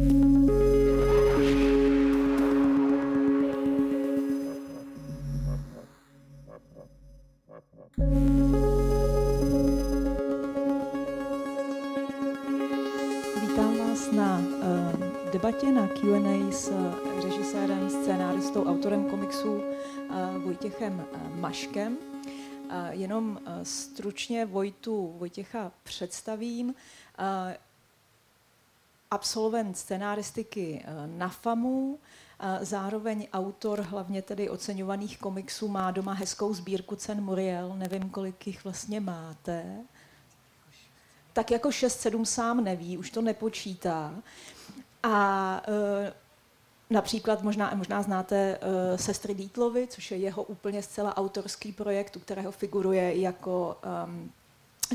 Vítám vás na uh, debatě na Q&A s uh, režisérem, scénáristou, autorem komiksu uh, Vojtěchem uh, Maškem. Jenom stručně Vojtu Vojtěcha představím. Uh, absolvent scénáristiky uh, na FAMu, uh, zároveň autor hlavně tedy oceňovaných komiksů, má doma hezkou sbírku cen Muriel, nevím, kolik jich vlastně máte tak jako 6-7 sám neví, už to nepočítá. A e, například možná, možná znáte e, Sestry Dítlovy, což je jeho úplně zcela autorský projekt, u kterého figuruje jako um,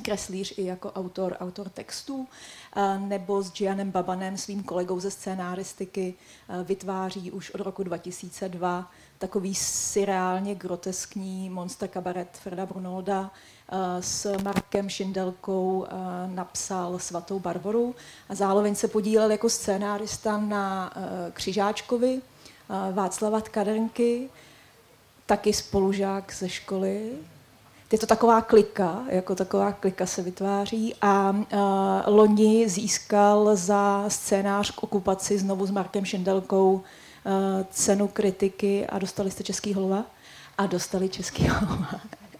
kreslíř i jako autor, autor textů, e, nebo s Gianem Babanem, svým kolegou ze scénáristiky, e, vytváří už od roku 2002 takový surreálně groteskní monster kabaret Freda Brunolda, Eh, s Markem Šindelkou eh, napsal Svatou Barboru a zároveň se podílel jako scénárista na eh, Křižáčkovi Václava Tkadrnky, taky spolužák ze školy. Je to taková klika, jako taková klika se vytváří a uh, loni získal za scénář k okupaci znovu s Markem Šindelkou uh, cenu kritiky a dostali jste Český holva? A dostali Český holva.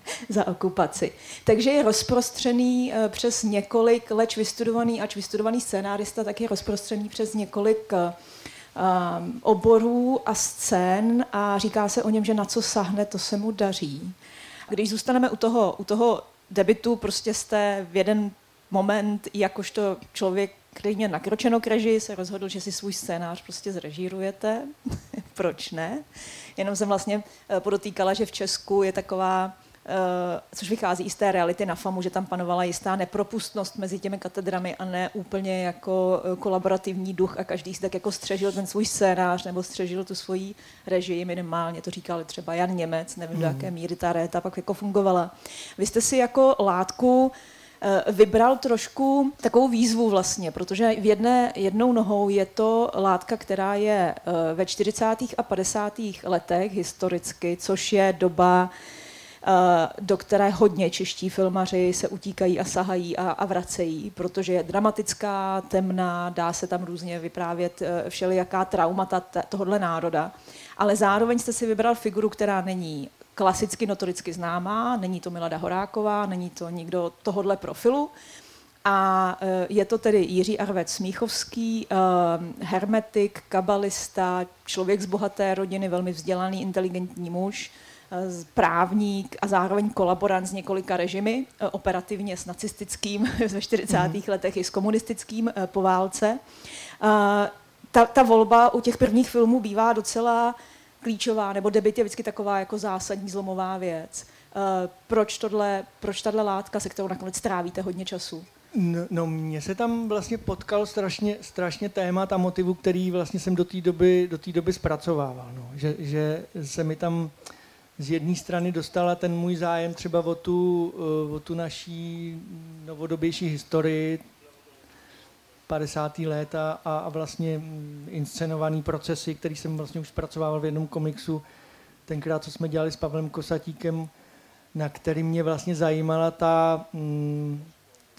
za okupaci. Takže je rozprostřený eh, přes několik, leč vystudovaný, ač vystudovaný scénárista, tak je rozprostřený přes několik um, oborů a scén a říká se o něm, že na co sahne, to se mu daří. Když zůstaneme u toho, u toho debitu, prostě jste v jeden moment, jakožto člověk, který mě nakročeno k režii, se rozhodl, že si svůj scénář prostě zrežírujete. Proč ne? Jenom jsem vlastně podotýkala, že v Česku je taková což vychází i z té reality na FAMu, že tam panovala jistá nepropustnost mezi těmi katedrami a ne úplně jako eh, kolaborativní duch a každý si tak jako střežil ten svůj scénář nebo střežil tu svoji režii minimálně, to říkali třeba Jan Němec, nevím, mm. do jaké míry ta réta pak jako fungovala. Vy jste si jako látku eh, vybral trošku takovou výzvu vlastně, protože v jedné, jednou nohou je to látka, která je ve 40. a 50. letech historicky, což je doba Eh, do které hodně čeští filmaři se utíkají a sahají a, a vracejí, protože je dramatická, temná, dá se tam různě vyprávět eh, všelijaká traumata tohohle národa. Ale zároveň jste si vybral figuru, která není klasicky notoricky známá, není to Milada Horáková, není to nikdo tohohle profilu, a eh, je to tedy Jiří Arvec Smíchovský, hermetik, kabalista, člověk z bohaté rodiny, velmi vzdělaný, inteligentní muž, Eh, právník a zároveň kolaborant s několika režimy, eh, operativně s nacistickým ve 40. Mm. letech i s komunistickým eh, po válce. Ta, ta volba u těch prvních filmů bývá docela klíčová, nebo debit je vždycky taková jako zásadní zlomová věc. Proč, tohle, proč tahle látka, se kterou nakonec trávíte hodně času? No, no mně se tam vlastně potkal strašně, strašně témat a motivu, který vlastně jsem do té doby, do té doby zpracovával. No. Že, že se mi tam uh, z jedné strany dostala ten můj zájem třeba o tu, eh, o tu naší novodobější historii 50. léta a, a vlastně mm, inscenovaný procesy, který jsem vlastně už zpracovával v jednom komiksu, tenkrát, co jsme dělali s Pavlem Kosatíkem, na který mě vlastně zajímala ta, mm,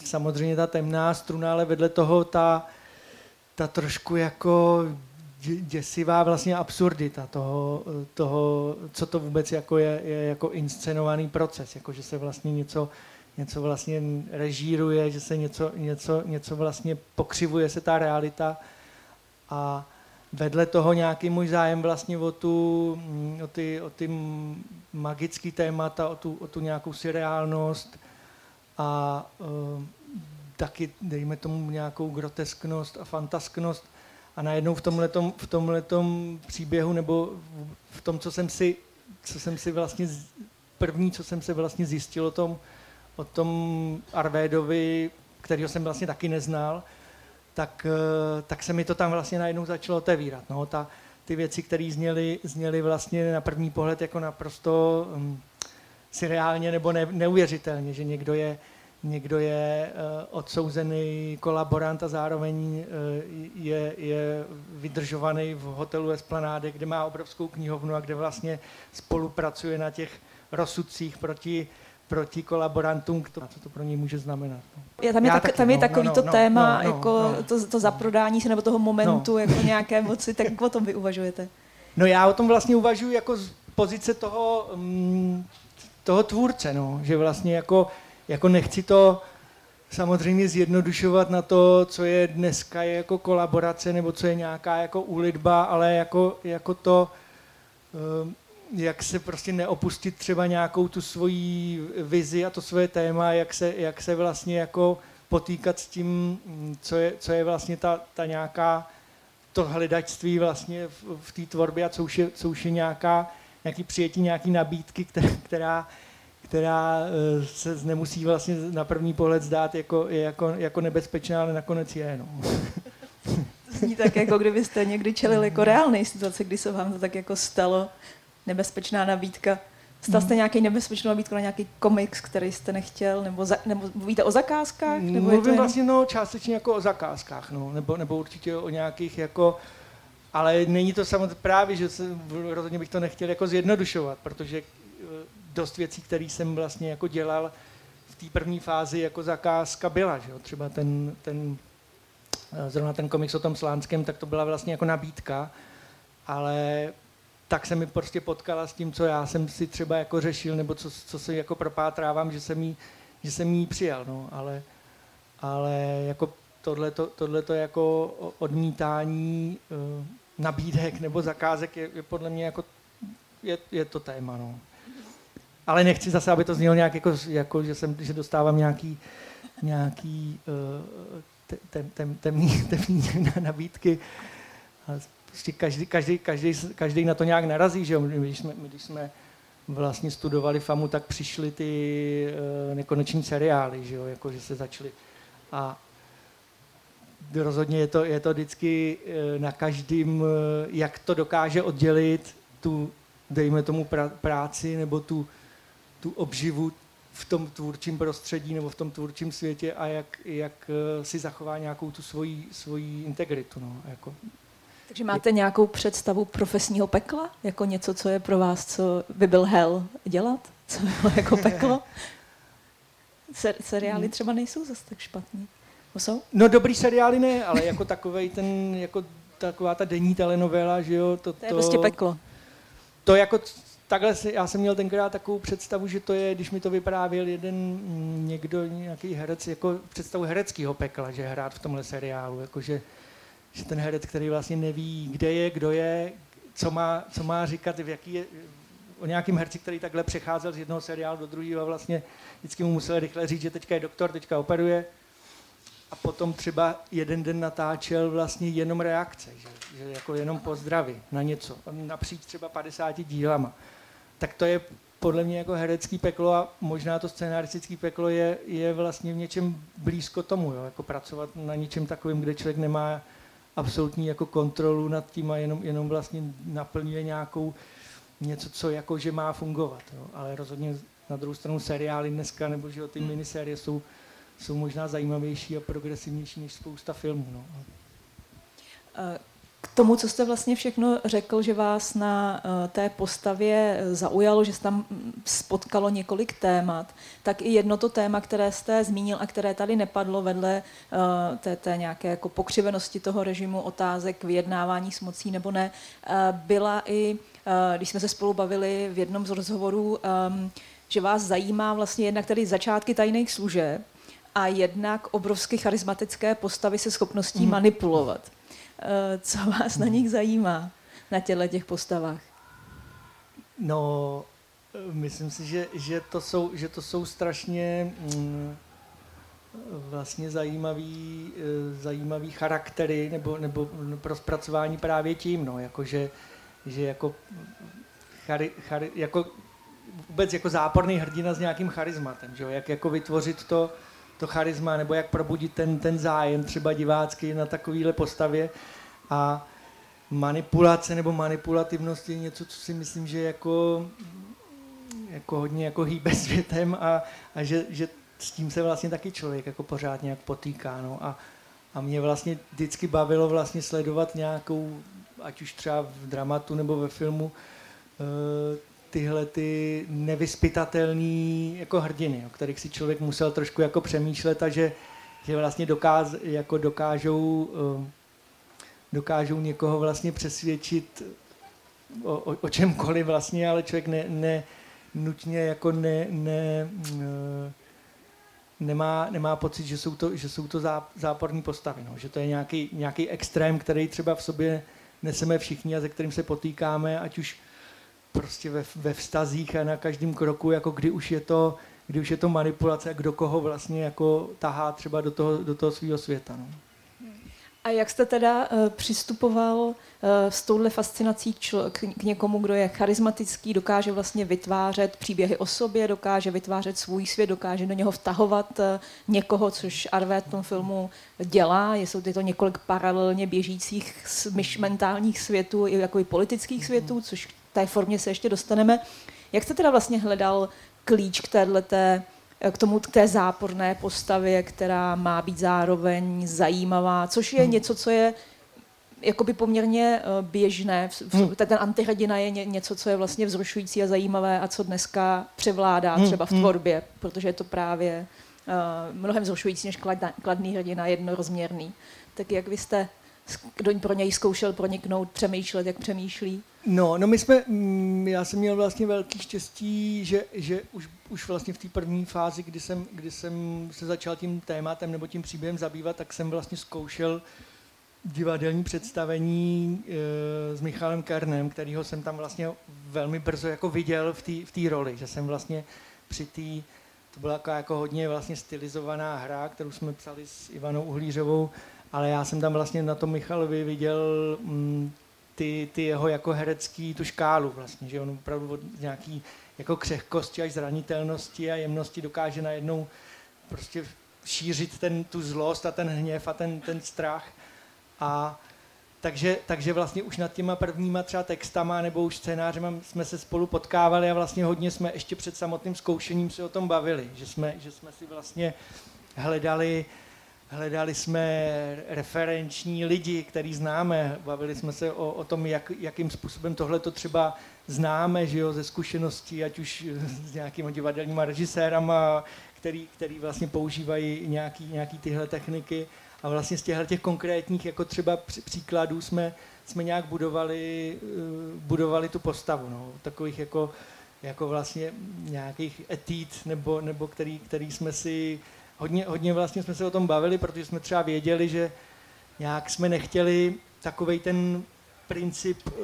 samozřejmě ta temná struna, ale vedle toho ta, ta trošku jako děsivá vlastně absurdita toho, toho, co to vůbec jako je, je jako inscenovaný proces, jako že se vlastně něco, něco vlastně režíruje, že se něco, něco, něco vlastně pokřivuje se ta realita. A vedle toho nějaký můj zájem vlastně o, tu, o ty, o ty magické témata, o tu, o tu nějakou surreálnost a uh, taky, dejme tomu, nějakou grotesknost a fantasknost, a najednou v tomhletom, v tomhletom příběhu nebo v tom, co jsem si, co jsem si vlastně, první, co jsem si vlastně zjistil o tom, o tom Arvédovi, kterého jsem vlastně taky neznal, tak, eh, tak se mi to tam vlastně najednou začalo otevírat. No, ta, ty věci, které zněly, zněly vlastně na první pohled jako naprosto um, si reálně nebo ne, neuvěřitelně, že někdo je, někdo je odsouzený kolaborant a zároveň je, je vydržovaný v hotelu Esplanade, kde má obrovskou knihovnu a kde vlastně spolupracuje na těch rozsudcích proti proti kolaborantům, co to pro ně může znamenat. No. Je, tam je, tak, taky, tam je no, takový no, to no, téma, no, no, jako no, to, to zaprodání se nebo toho momentu, no. jako nějaké moci, tak o tom vy uvažujete? No já o tom vlastně uvažuji jako z pozice toho, mm, toho tvůrce, no, že vlastně jako, jako nechci to samozřejmě zjednodušovat na to, co je dneska je jako kolaborace nebo co je nějaká jako úlitba, ale jako, jako to, um, jak se prostě neopustit třeba nějakou tu svoji vizi a to svoje téma, jak se, jak se vlastně jako potýkat s tím, co je, co je vlastně ta, ta nějaká to hledačství vlastně v, v té tvorbě a co už je, co už je nějaká, nějaký přijetí nějaký nabídky, která, která, která eh, se nemusí vlastně na první pohled zdát jako, jako, jako nebezpečná, ale nakonec je. No. To zní tak, jako kdybyste někdy čelili jako reálné situace, kdy se vám to tak jako stalo, nebezpečná nabídka. Stal jste hmm. nějaký nebezpečnou nabídku na nějaký komiks, který jste nechtěl, nebo, za, nebo mluvíte o zakázkách? Nebo Mluvím jen... vlastně no, částečně jako o zakázkách, no, nebo, nebo určitě o nějakých jako, ale není to samozřejmě právě, že se, rozhodně bych to nechtěl jako zjednodušovat, protože eh, dost věcí, které jsem vlastně jako dělal v té první fázi jako zakázka byla, že jo? třeba ten, ten eh, zrovna ten komiks o tom Slánském, tak to byla vlastně jako nabídka, ale tak se mi prostě potkala s tím, co já jsem si třeba jako řešil, nebo co, co si jako propátrávám, že jsem jí, že jsem jí přijal, no, ale, ale jako tohleto, tohleto jako odmítání uh, nabídek nebo zakázek je, je podle mě jako, je, je to téma, no. Ale nechci zase, aby to znělo nějak jako, jako že, jsem, že dostávám nějaký, nějaký uh, tem, tem, temný, temný nabídky. Ale prostě každý, každý, každý, každý na to nějak narazí, že jo? Když jsme, když jsme vlastně studovali FAMu, tak přišly ty uh, nekoneční seriály, že jo? Jako, že se začaly. A rozhodně je to, je to vždycky uh, na každým, uh, jak to dokáže oddělit tu, dejme tomu, práci nebo tu, tu obživu v tom tvůrčím prostředí nebo v tom tvůrčím světě a jak, jak si zachová nějakou tu svoji, svoji integritu. No, jako takže máte nějakou představu profesního pekla? Jako něco, co je pro vás, co by byl hell dělat? Co by bylo jako peklo? Ser, seriály třeba nejsou zase tak špatný. Jsou? No dobrý seriály ne, ale jako takovej ten, jako taková ta denní telenovela, že jo. To, to, to je prostě peklo. To jako takhle, si, já jsem měl tenkrát takovou představu, že to je, když mi to vyprávěl jeden mm, někdo, nějaký herec, jako představu hereckého pekla, že hrát v tomhle seriálu, jakože že ten herec, který vlastně neví, kde je, kdo je, co má, co má říkat, v jaký je, o nějakým herci, který takhle přecházel z jednoho seriálu do druhého a vlastně vždycky mu musel rychle říct, že teďka je doktor, teďka operuje. A potom třeba jeden den natáčel vlastně jenom reakce, že, že jako jenom pozdravy na něco, napříč třeba 50 dílama. Tak to je podle mě jako herecký peklo a možná to scenaristický peklo je, je vlastně v něčem blízko tomu, jo? jako pracovat na něčem takovým, kde člověk nemá absolutní jako kontrolu nad tím a jenom, jenom vlastně naplňuje nějakou něco, co jako, že má fungovat. Jo. Ale rozhodně na druhou stranu seriály dneska, nebo že ty minisérie jsou, jsou možná zajímavější a progresivnější než spousta filmů. No. K tomu, co jste vlastně všechno řekl, že vás na uh, té postavě zaujalo, že se tam spotkalo několik témat, tak i jedno to téma, které jste zmínil a které tady nepadlo vedle uh, té, té nějaké jako pokřivenosti toho režimu, otázek, vyjednávání s mocí nebo ne, byla i, když jsme se spolu bavili v jednom z rozhovorů, um, že vás zajímá vlastně jednak tady začátky tajných služeb, a jednak obrovsky charismatické postavy se schopností mm. manipulovat. Eh, co vás na nich zajímá, na těchto těch postavách? No, eh, myslím si, že, že, to, jsou, že to jsou strašně mm, vlastně zajímavý, eh, zajímavý charaktery nebo, nebo pro zpracování právě tím, no, jako že, že jako, chari, chari, jako vůbec jako záporný hrdina s nějakým charizmatem, že jo? jak jako vytvořit to, to charisma, nebo jak probudit ten, ten zájem třeba divácký na takovéhle postavě. A manipulace nebo manipulativnost je něco, co si myslím, že jako, jako hodně jako hýbe světem a, a že, že s tím se vlastně taky člověk jako pořád nějak potýká. No. A, a mě vlastně vždycky bavilo vlastně sledovat nějakou, ať už třeba v dramatu nebo ve filmu, uh, tyhle ty nevyspytatelné jako hrdiny, o kterých si člověk musel trošku jako přemýšlet a že, že vlastně dokáz, jako dokážou, uh, dokážou někoho vlastně přesvědčit o, o, o čemkoliv vlastně, ale člověk ne, ne nutně jako ne, ne, uh, nemá, nemá pocit, že jsou to, že jsou to záporní postavy, no. že to je nějaký, nějaký extrém, který třeba v sobě neseme všichni a se kterým se potýkáme, ať už prostě ve, ve vztazích a na každém kroku, jako kdy už je to, kdy už je to manipulace, kdo koho vlastně jako tahá třeba do toho, do toho svého světa. No. A jak jste teda uh, přistupoval uh, s touhle fascinací člo- k, k někomu, kdo je charismatický, dokáže vlastně vytvářet příběhy o sobě, dokáže vytvářet svůj svět, dokáže do něho vtahovat uh, někoho, což Arvé v tom filmu dělá. Jsou to několik paralelně běžících myš mentálních světů, i jako i politických světů, což v té formě se ještě dostaneme. Jak jste teda vlastně hledal klíč k téhleté Eh, k tomu, k té záporné postavě, která má být zároveň zajímavá, což je hmm. něco, co je jakoby poměrně eh, běžné. Hmm. Ten antihrdina je něco, co je vlastně vzrušující a zajímavé a co dneska převládá hmm. třeba v hmm. tvorbě, protože je to právě uh, mnohem vzrušující než kladný hrdina, jednorozměrný. Tak jak vy jste kdo pro něj zkoušel proniknout, přemýšlet, jak přemýšlí? No, no my jsme, mm, já jsem měl vlastně velký štěstí, že, že už, už vlastně v té první fázi, kdy jsem, kdy jsem se začal tím tématem nebo tím příběhem zabývat, tak jsem vlastně zkoušel divadelní představení e, s Michalem Kernem, kterýho jsem tam vlastně velmi brzo jako viděl v té roli, že jsem vlastně při té, to byla jako, jako hodně vlastně stylizovaná hra, kterou jsme psali s Ivanou Uhlířovou, ale já jsem tam vlastně na tom Michalovi viděl mm, ty, ty jeho jako herecký tu škálu vlastně, že on opravdu od nějaký jako křehkosti až zranitelnosti a jemnosti dokáže najednou prostě šířit ten, tu zlost a ten hněv a ten, ten strach. A takže, takže vlastně už nad těma prvníma třeba textama nebo už scénářem jsme se spolu potkávali a vlastně hodně jsme ještě před samotným zkoušením si o tom bavili, že jsme, že jsme si vlastně hledali Hledali jsme referenční lidi, který známe, bavili jsme se o, o tom, jak, jakým způsobem tohle to třeba známe, že jo, ze zkušeností, ať už s nějakými divadelníma režisérama, který, který vlastně používají nějaký, nějaký tyhle techniky. A vlastně z těchto těch konkrétních jako třeba příkladů jsme, jsme nějak budovali, eh, budovali tu postavu, no, takových jako, jako vlastně nějakých etít, nebo, nebo který, který jsme si hodně, hodně vlastně jsme se o tom bavili, protože jsme třeba věděli, že nějak jsme nechtěli takový ten princip uh,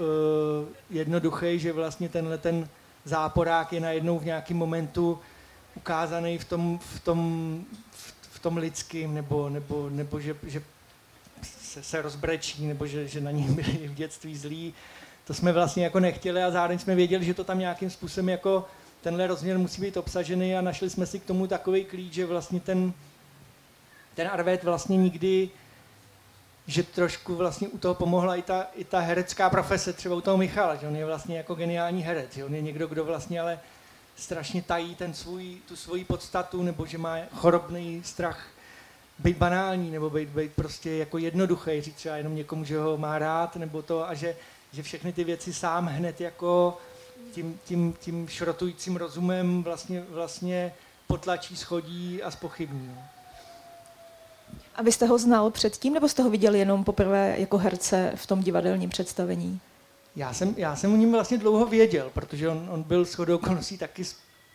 jednoduchý, že vlastně tenhle ten záporák je najednou v nějakém momentu ukázaný v tom, v tom, v tom lidským, nebo, nebo, nebo že, že se, se rozbrečí, nebo že, že na ní byli v dětství zlí. To jsme vlastně jako nechtěli a zároveň jsme věděli, že to tam nějakým způsobem jako tenhle rozměr musí být obsažený a našli jsme si k tomu takový klíč, že vlastně ten, ten arvet vlastně nikdy, že trošku vlastně u toho pomohla i ta, i ta herecká profese, třeba u toho Michala, že on je vlastně jako geniální herec, že on je někdo, kdo vlastně ale strašně tají ten svůj, tu svoji podstatu, nebo že má chorobný strach být banální, nebo být, být prostě jako jednoduchý, říct třeba jenom někomu, že ho má rád, nebo to, a že, že všechny ty věci sám hned jako tím, tím, tím šrotujícím rozumem vlastně, vlastně potlačí, schodí a spochybní. No. A vy jste ho znal předtím, nebo jste ho viděl jenom poprvé jako herce v tom divadelním představení? Já jsem, já jsem o něm vlastně dlouho věděl, protože on, on byl shodou okolností taky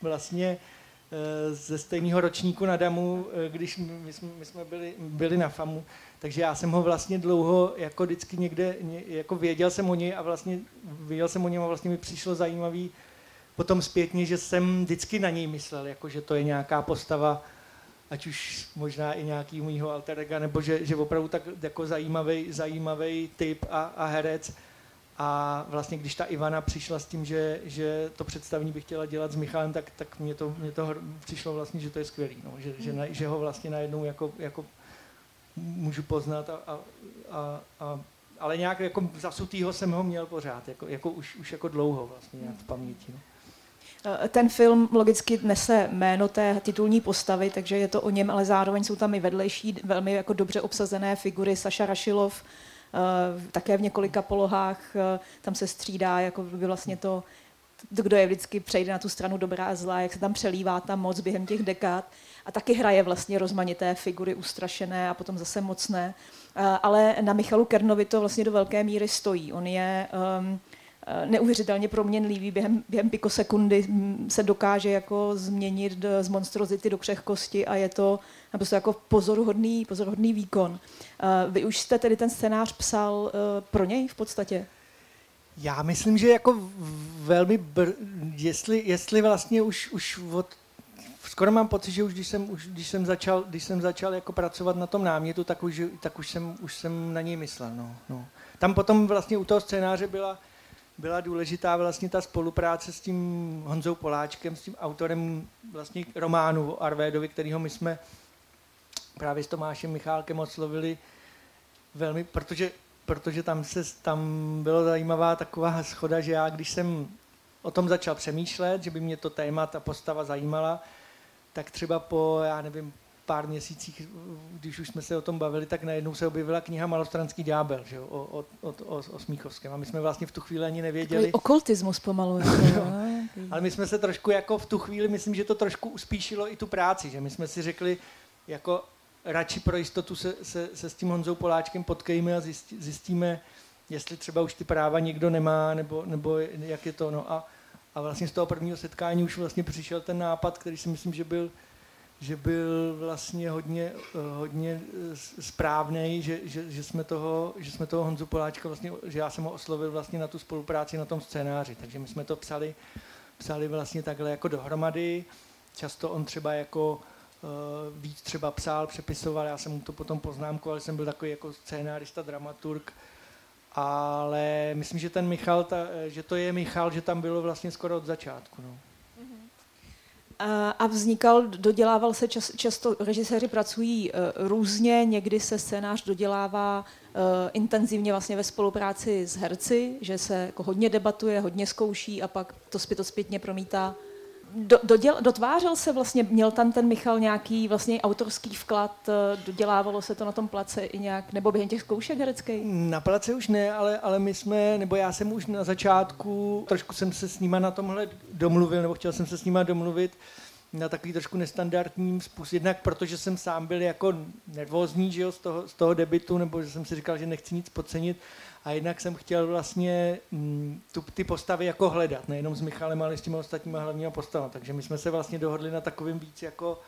vlastně e, ze stejného ročníku na Damu, e, když my jsme, my jsme byli, byli na FAMu, takže já jsem ho vlastně dlouho jako vždycky někde, jako věděl jsem o něj a vlastně věděl jsem o něm a vlastně mi přišlo zajímavý potom zpětně, že jsem vždycky na něj myslel, jako že to je nějaká postava, ať už možná i nějaký mýho alterega, nebo že, že opravdu tak jako zajímavý, zajímavý typ a, a herec. A vlastně když ta Ivana přišla s tím, že, že to představení bych chtěla dělat s Michalem, tak, tak mě, to, mě to přišlo vlastně, že to je skvělý, no. že, že, na, že ho vlastně najednou jako, jako můžu poznat, a, a, a, a, ale nějak jako zasutýho jsem ho měl pořád, jako, jako už, už jako dlouho vlastně v paměti. No. Eh, ten film logicky nese jméno té titulní postavy, takže je to o něm, ale zároveň jsou tam i vedlejší, velmi jako dobře obsazené figury. Saša Rašilov, eh, také v několika polohách, eh, tam se střídá jako by vlastně to, kdo je vždycky přejde na tu stranu dobrá a zlá, jak se tam přelívá ta moc během těch dekád. A taky hraje vlastně rozmanité figury, ustrašené a potom zase mocné. Ale na Michalu Kernovi to vlastně do velké míry stojí. On je um, Eh, neuvěřitelně proměnlivý. Během, během pikosekundy mm, se dokáže jako změnit z monstrozity do křehkosti a je to naprosto jako pozoruhodný, pozoruhodný výkon. Eh, vy už jste tedy ten scénář psal eh, pro něj v podstatě? Já myslím, že jako velmi, br- jestli, jestli vlastně už, už od skoro mám pocit, že už když jsem, už, když jsem začal, když jsem začal jako pracovat na tom námětu, tak už, tak už, jsem, už jsem na něj myslel. No, no. Tam potom vlastně u toho scénáře byla, byla důležitá vlastně ta spolupráce s tím Honzou Poláčkem, s tím autorem vlastně románu o Arvédovi, kterýho my jsme právě s Tomášem Michálkem oslovili velmi, protože, protože tam, se, tam bylo zajímavá taková schoda, že já, když jsem o tom začal přemýšlet, že by mě to téma, ta postava zajímala, tak třeba po, já nevím, pár měsících, když už jsme se o tom bavili, tak najednou se objevila kniha Malostranský ďábel že, o, o, o, o, o Smíchovském. A my jsme vlastně v tu chvíli ani nevěděli. Takový okultismus pomalu. Jako, Ale my jsme se trošku jako v tu chvíli, myslím, že to trošku uspíšilo i tu práci, že my jsme si řekli, jako radši pro jistotu se, se, se s tím Honzou Poláčkem potkejme a zjistíme, jestli třeba už ty práva někdo nemá, nebo, nebo jak je to. No a, a vlastně z toho prvního setkání už vlastně přišel ten nápad, který si myslím, že byl že byl vlastně hodně, hodně eh, správný, že, že, že, jsme toho, že jsme toho Honzu Poláčka vlastně, že já jsem ho oslovil vlastně na tu spolupráci na tom scénáři, takže my jsme to psali, psali vlastně takhle jako dohromady, často on třeba jako víc třeba psal, přepisoval, já jsem mu to potom poznámkoval, jsem byl takový jako scénárista, dramaturg, ale myslím, že ten Michal, ta, že to je Michal, že tam bylo vlastně skoro od začátku. No a vznikal, dodělával se čas, často, režiséři pracují uh, různě, někdy se scénář dodělává intenzivně vlastně ve spolupráci s herci, že se jako hodně debatuje, hodně zkouší a pak to zpět zpětně promítá. Do, doděl, dotvářel se vlastně, měl tam ten Michal nějaký vlastně autorský vklad, uh, dodělávalo se to na tom place i nějak, nebo během těch zkoušek hereckých? Na place už ne, ale, ale my jsme, nebo já jsem už na začátku, trošku jsem se s nima na tomhle domluvil, nebo chtěl jsem se s nima domluvit, na takový trošku nestandardním způsob, jednak protože jsem sám byl jako nervózní že jo, z, toho, z toho debitu, nebo že jsem si říkal, že nechci nic podcenit, a jednak jsem chtěl vlastně m, mm, tu, ty postavy jako hledat, nejenom s Michalem, ale s těmi ostatními hlavními postavami. Takže my jsme se vlastně dohodli na takovým víc jako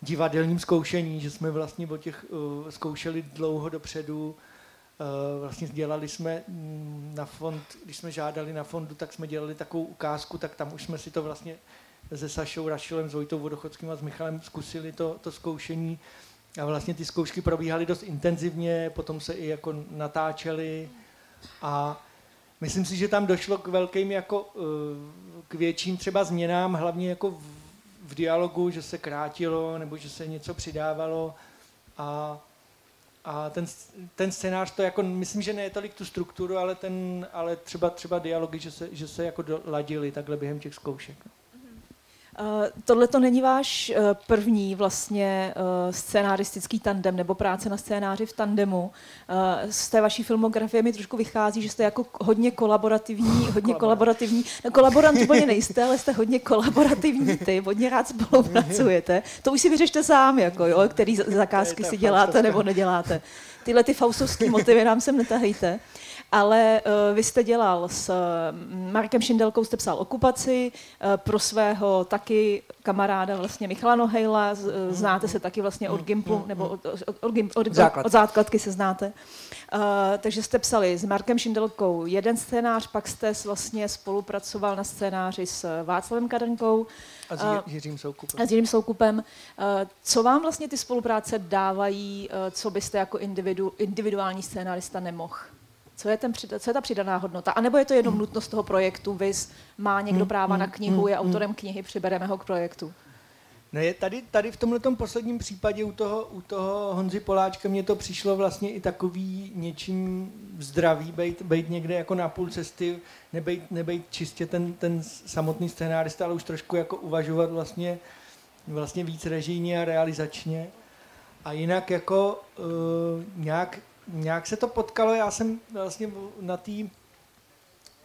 divadelním zkoušení, že jsme vlastně o těch uh, zkoušeli dlouho dopředu, Uh, vlastně dělali jsme mm, na fond, když jsme žádali na fondu, tak jsme dělali takovou ukázku, tak tam už jsme si to vlastně se Sašou Rašilem, s Vojtou Vodochodským a s Michalem zkusili to, to zkoušení a vlastně ty zkoušky probíhaly dost intenzivně, potom se i jako natáčely a myslím si, že tam došlo k velkým jako eh, k větším třeba změnám, hlavně jako v, v dialogu, že se krátilo nebo že se něco přidávalo a a ten, ten scénář to jako, myslím, že ne tolik tu strukturu, ale, ten, ale třeba, třeba dialogy, že se, že se jako doladili takhle během těch zkoušek. No. Eh, tohle to není váš uh, první vlastně uh, scénaristický tandem nebo práce na scénáři v tandemu. Z té vaší filmografie mi trošku vychází, že jste jako hodně kolaborativní, hodně kolaborativní. No, kolaborant úplně nejste, ale jste hodně kolaborativní ty, hodně rád spolupracujete. To už si vyřešte sám, jako, jo, který zakázky si děláte nebo neděláte. Tyhle ty faustovské motivy nám sem netahejte ale uh, vy jste dělal s uh, Markem Šindelkou, jste psal okupaci, uh, pro svého taky kamaráda vlastně Michala Nohejla, z, uh, znáte se taky vlastně od Gimplu, nebo od, od, od, od, od, od základky se znáte. Uh, takže jste psali s Markem Šindelkou jeden scénář, pak jste vlastně spolupracoval na scénáři s Václavem Kadenkou. A s Jiřím Soukupem. A s Jiřím Soukupem. Uh, co vám vlastně ty spolupráce dávají, uh, co byste jako individu, individuální scénárista nemohl? Co je, ten, co je ta přidaná hodnota? A nebo je to jenom nutnost toho projektu, vys má někdo hmm, práva na hmm, knihu, je hmm, autorem knihy, přibereme ho k projektu? No je tady, tady v tomhle posledním případě u toho, u toho Honzy Poláčka mně to přišlo vlastně i takový něčím zdravý, být, být někde jako na půl cesty, nebejt, nebejt čistě ten, ten samotný scénárista, ale už trošku jako uvažovat vlastně, vlastně víc režijně a realizačně. A jinak jako uh, nějak, nějak se to potkalo, já jsem vlastně na té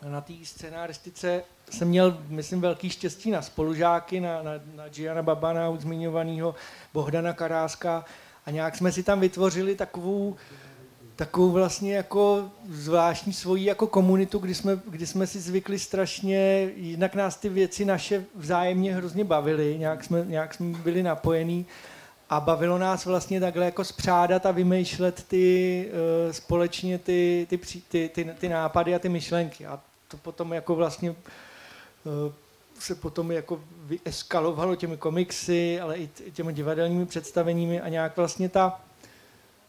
na té scénáristice jsem měl, myslím, velký štěstí na spolužáky, na, na, na Giana Babana, už zmiňovaného, Bohdana Karáska a nějak jsme si tam vytvořili takovou, takovou vlastně jako zvláštní svoji jako komunitu, kdy jsme, kdy jsme si zvykli strašně, jinak nás ty věci naše vzájemně hrozně bavily, nějak jsme, nějak jsme byli napojení a bavilo nás vlastně takhle jako spřádat a vymýšlet ty uh, společně ty, ty, ty, ty, ty nápady a ty myšlenky. A to potom jako vlastně uh, se potom jako vyeskalovalo těmi komiksy, ale i těmi divadelními představeními a nějak vlastně ta,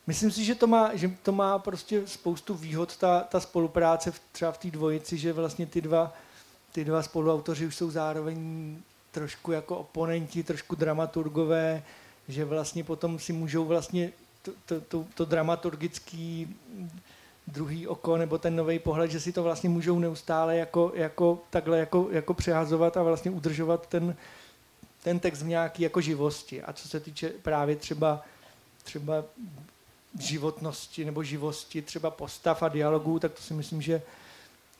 myslím si, že to má, že to má prostě spoustu výhod, ta, ta spolupráce v, třeba v té dvojici, že vlastně ty dva, ty dva spoluautoři už jsou zároveň trošku jako oponenti, trošku dramaturgové, že vlastně potom si můžou vlastně to, to, to, to dramaturgický druhý oko nebo ten nový pohled, že si to vlastně můžou neustále jako, jako takhle jako, jako přehazovat a vlastně udržovat ten, ten text v nějaký jako živosti. A co se týče právě třeba, třeba životnosti nebo živosti třeba postav a dialogů, tak to si myslím, že,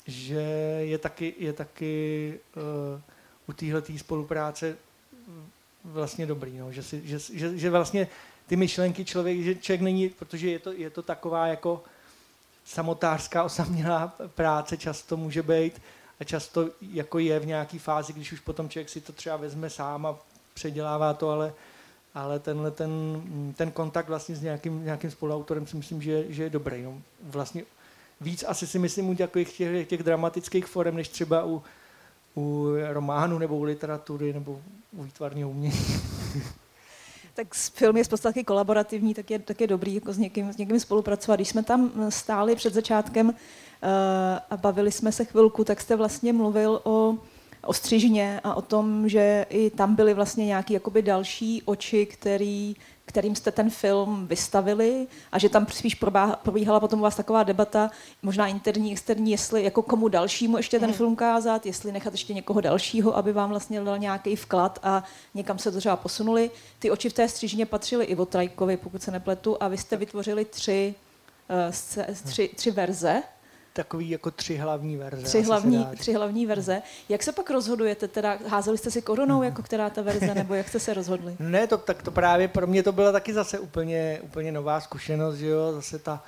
že je taky, je taky uh, u téhle spolupráce vlastně dobrý, no, že, si, že, že, že vlastně ty myšlenky člověk, že člověk není, protože je to, je to taková jako samotářská osamělá práce často může být a často jako je v nějaké fázi, když už potom člověk si to třeba vezme sám a předělává to, ale, ale tenhle ten, ten kontakt vlastně s nějakým, nějakým spoluautorem si myslím, že, že je dobrý. No. Vlastně víc asi si myslím u těch, těch, těch dramatických forem, než třeba u, u románu nebo u literatury nebo u výtvarného umění. tak film je z podstatky kolaborativní, tak je, tak je dobrý jako s, někým, s někým spolupracovat. Když jsme tam stáli před začátkem uh, a bavili jsme se chvilku, tak jste vlastně mluvil o, o střižně a o tom, že i tam byly vlastně nějaké další oči, který kterým jste ten film vystavili a že tam spíš probíhala potom u vás taková debata, možná interní, externí, jestli jako komu dalšímu ještě ten mm. film kázat, jestli nechat ještě někoho dalšího, aby vám vlastně dal nějaký vklad a někam se to třeba posunuli. Ty oči v té střížně patřily i Trajkovi, pokud se nepletu, a vy jste vytvořili tři, uh, tři, tři verze takový jako tři hlavní verze. Tři hlavní, tři hlavní verze. Jak se pak rozhodujete? Teda házeli jste si korunou, jako která ta verze, nebo jak jste se rozhodli? Ne, to, tak to právě pro mě to byla taky zase úplně, úplně nová zkušenost, že jo, zase ta,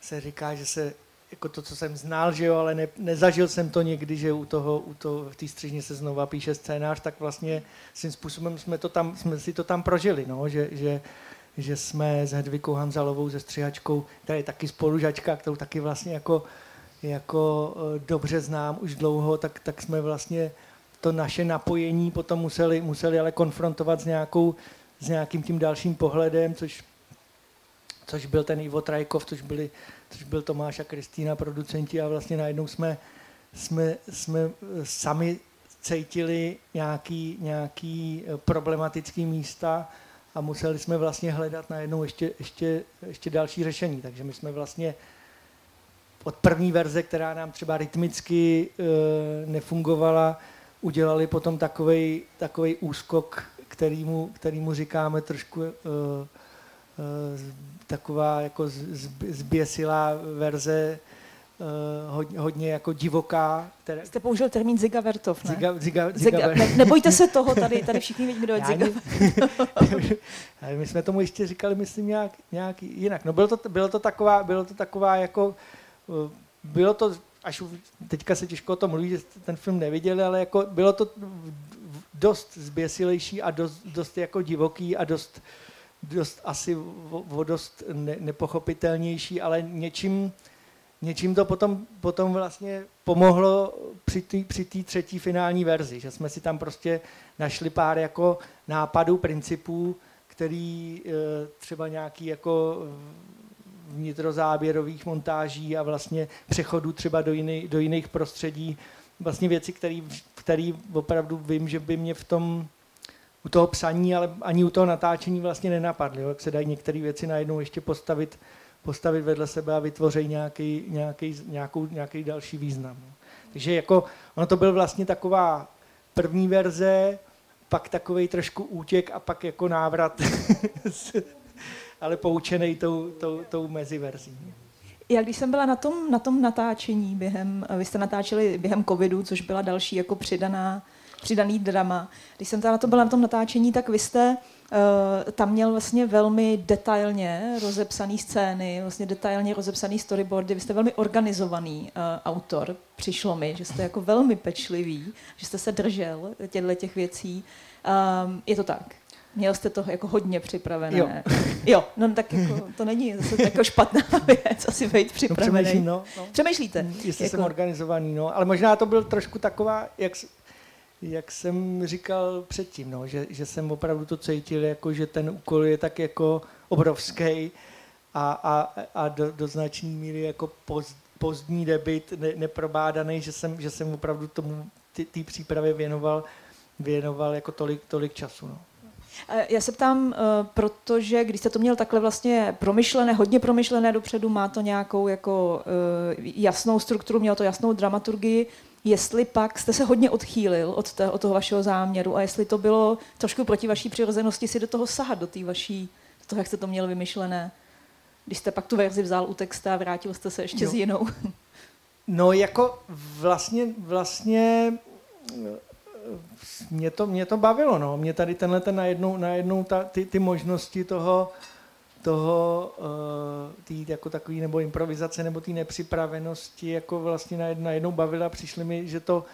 se říká, že se jako to, co jsem znal, že jo, ale ne, nezažil jsem to někdy, že u toho, u toho v té střižně se znova píše scénář, tak vlastně svým způsobem jsme, to tam, jsme si to tam prožili, no, že, že že jsme s Hedvikou Hanzalovou, se střihačkou, která je taky spolužačka, kterou taky vlastně jako, jako e, dobře znám už dlouho, tak, tak jsme vlastně to naše napojení potom museli, museli ale konfrontovat s, nějakou, s nějakým tím dalším pohledem, což, což byl ten Ivo Trajkov, což, byli, což byl Tomáš a Kristýna, producenti a vlastně najednou jsme, jsme, jsme sami cítili nějaký, nějaký e, problematický místa, a museli jsme vlastně hledat najednou ještě, ještě, ještě další řešení. Takže my jsme vlastně od první verze, která nám třeba rytmicky e, nefungovala, udělali potom takový úskok, kterýmu, kterýmu říkáme trošku e, e, taková jako zběsilá verze hodně, hodně jako divoká. Které... Jste použil termín zigavertov, ne? Ziga, ziga, ziga, ne, nebojte se toho, tady, tady všichni vidí, kdo je My jsme tomu ještě říkali, myslím, nějak, nějak jinak. No bylo to, bylo to taková, bylo to taková jako, eh, bylo to, až teďka se těžko o tom mluví, že jste ten film neviděli, ale jako bylo to dost zběsilejší a dost, dost jako divoký a dost, dost asi o, o dost ne, nepochopitelnější, ale něčím, něčím to potom, potom vlastně pomohlo při té při třetí finální verzi, že jsme si tam prostě našli pár jako nápadů, principů, který e, třeba nějaký jako vnitrozáběrových montáží a vlastně přechodu třeba do, jiný, do jiných prostředí, vlastně věci, které opravdu vím, že by mě v tom u toho psaní, ale ani u toho natáčení vlastně nenapadly, jak se dají některé věci najednou ještě postavit, postavit vedle sebe a vytvořit nějaký, nějaký, nějakou, nějaký další význam. Takže jako, ono to byl vlastně taková první verze, pak takový trošku útěk a pak jako návrat, ale poučený tou, tou, tou meziverzí. Já když jsem byla na tom, na tom natáčení během, vy jste natáčeli během covidu, což byla další jako přidaná, přidaný drama. Když jsem na to byla na tom natáčení, tak vy jste uh, tam měl vlastně velmi detailně rozepsaný scény, vlastně detailně rozepsaný storyboardy. Vy jste velmi organizovaný uh, autor, přišlo mi, že jste jako velmi pečlivý, že jste se držel těchto těch věcí. Um, je to tak? Měl jste to jako hodně připravené. Jo. jo, no tak jako, to není zase jako špatná věc, asi být připravený. No, no, no. Přemýšlíte? Jestli jako... jsem organizovaný, no. Ale možná to byl trošku taková, jak, jak jsem říkal předtím, no, že, že jsem opravdu to cítil, jako, že ten úkol je tak jako obrovský a, a, a do, do značné míry jako poz, pozdní debit, ne, neprobádaný, že jsem, že jsem opravdu tomu té přípravě věnoval, věnoval jako tolik, tolik času. No. Já se ptám, eh, protože když jste to měl takhle vlastně promyšlené, hodně promyšlené dopředu, má to nějakou jako eh, jasnou strukturu, mělo to jasnou dramaturgii, jestli pak jste se hodně odchýlil od, té, od toho vašeho záměru a jestli to bylo trošku proti vaší přirozenosti si do toho sahat, do té vaší, do toho, jak jste to měl vymyšlené. Když jste pak tu verzi vzal u texta a vrátil jste se ještě no. s jinou. No jako vlastně, vlastně mě to, mě to bavilo, no. Mě tady tenhle ten najednou, najednou ta, ty, ty možnosti toho, toho uh, tý, jako takový, nebo improvizace, nebo té nepřipravenosti, jako vlastně najednou bavila, přišly mi, že to,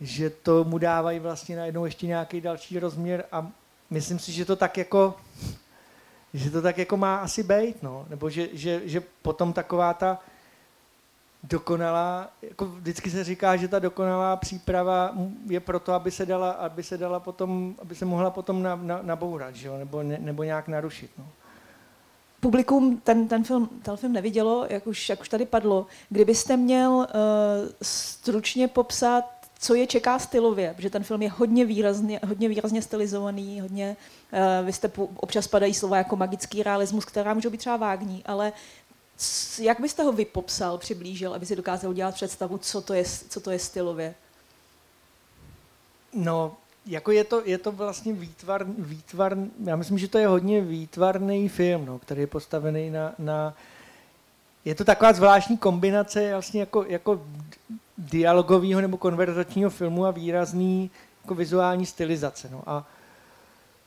že to mu dávají vlastně najednou ještě nějaký další rozměr a myslím si, že to tak jako že to tak jako má asi být, no. nebo že, že, že potom taková ta dokonalá, jako vždycky se říká, že ta dokonalá příprava je proto, aby se dala, aby se dala potom, aby se mohla potom na, na, nabourat, že jo? Nebo, ne, nebo nějak narušit. No. Publikum ten, ten, film, ten film nevidělo, jak už, jak už tady padlo. Kdybyste měl uh, stručně popsat, co je čeká stylově, protože ten film je hodně výrazně, hodně výrazně stylizovaný, hodně, uh, vy jste občas padají slova jako magický realismus, která můžou být třeba vágní, ale jak byste ho vypopsal, přiblížil, aby si dokázal udělat představu, co to je, co to je stylově? No, jako je to, je to vlastně výtvar, výtvar, já myslím, že to je hodně výtvarný film, no, který je postavený na, na, je to taková zvláštní kombinace vlastně jako, jako dialogového nebo konverzačního filmu a výrazný jako vizuální stylizace. No. A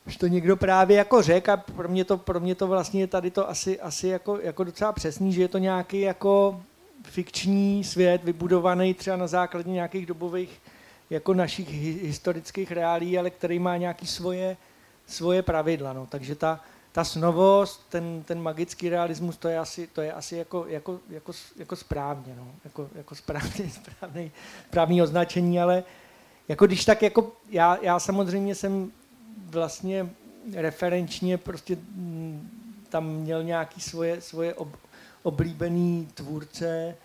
už to někdo právě jako řekl a pro mě to, pro mě to vlastně je tady to asi, asi jako, jako docela přesný, že je to nějaký jako fikční svět vybudovaný třeba na základě nějakých dobových jako našich historických reálí, ale který má nějaký svoje, svoje pravidla. No. Takže ta, ta snovost, ten, ten magický realismus, to je asi, to je asi jako, jako, jako, jako správně, no. jako, jako správně, správný, správný označení, ale jako když tak jako já, já samozřejmě jsem vlastně referenčně prostě mm, tam měl nějaký svoje, svoje ob, oblíbený tvůrce,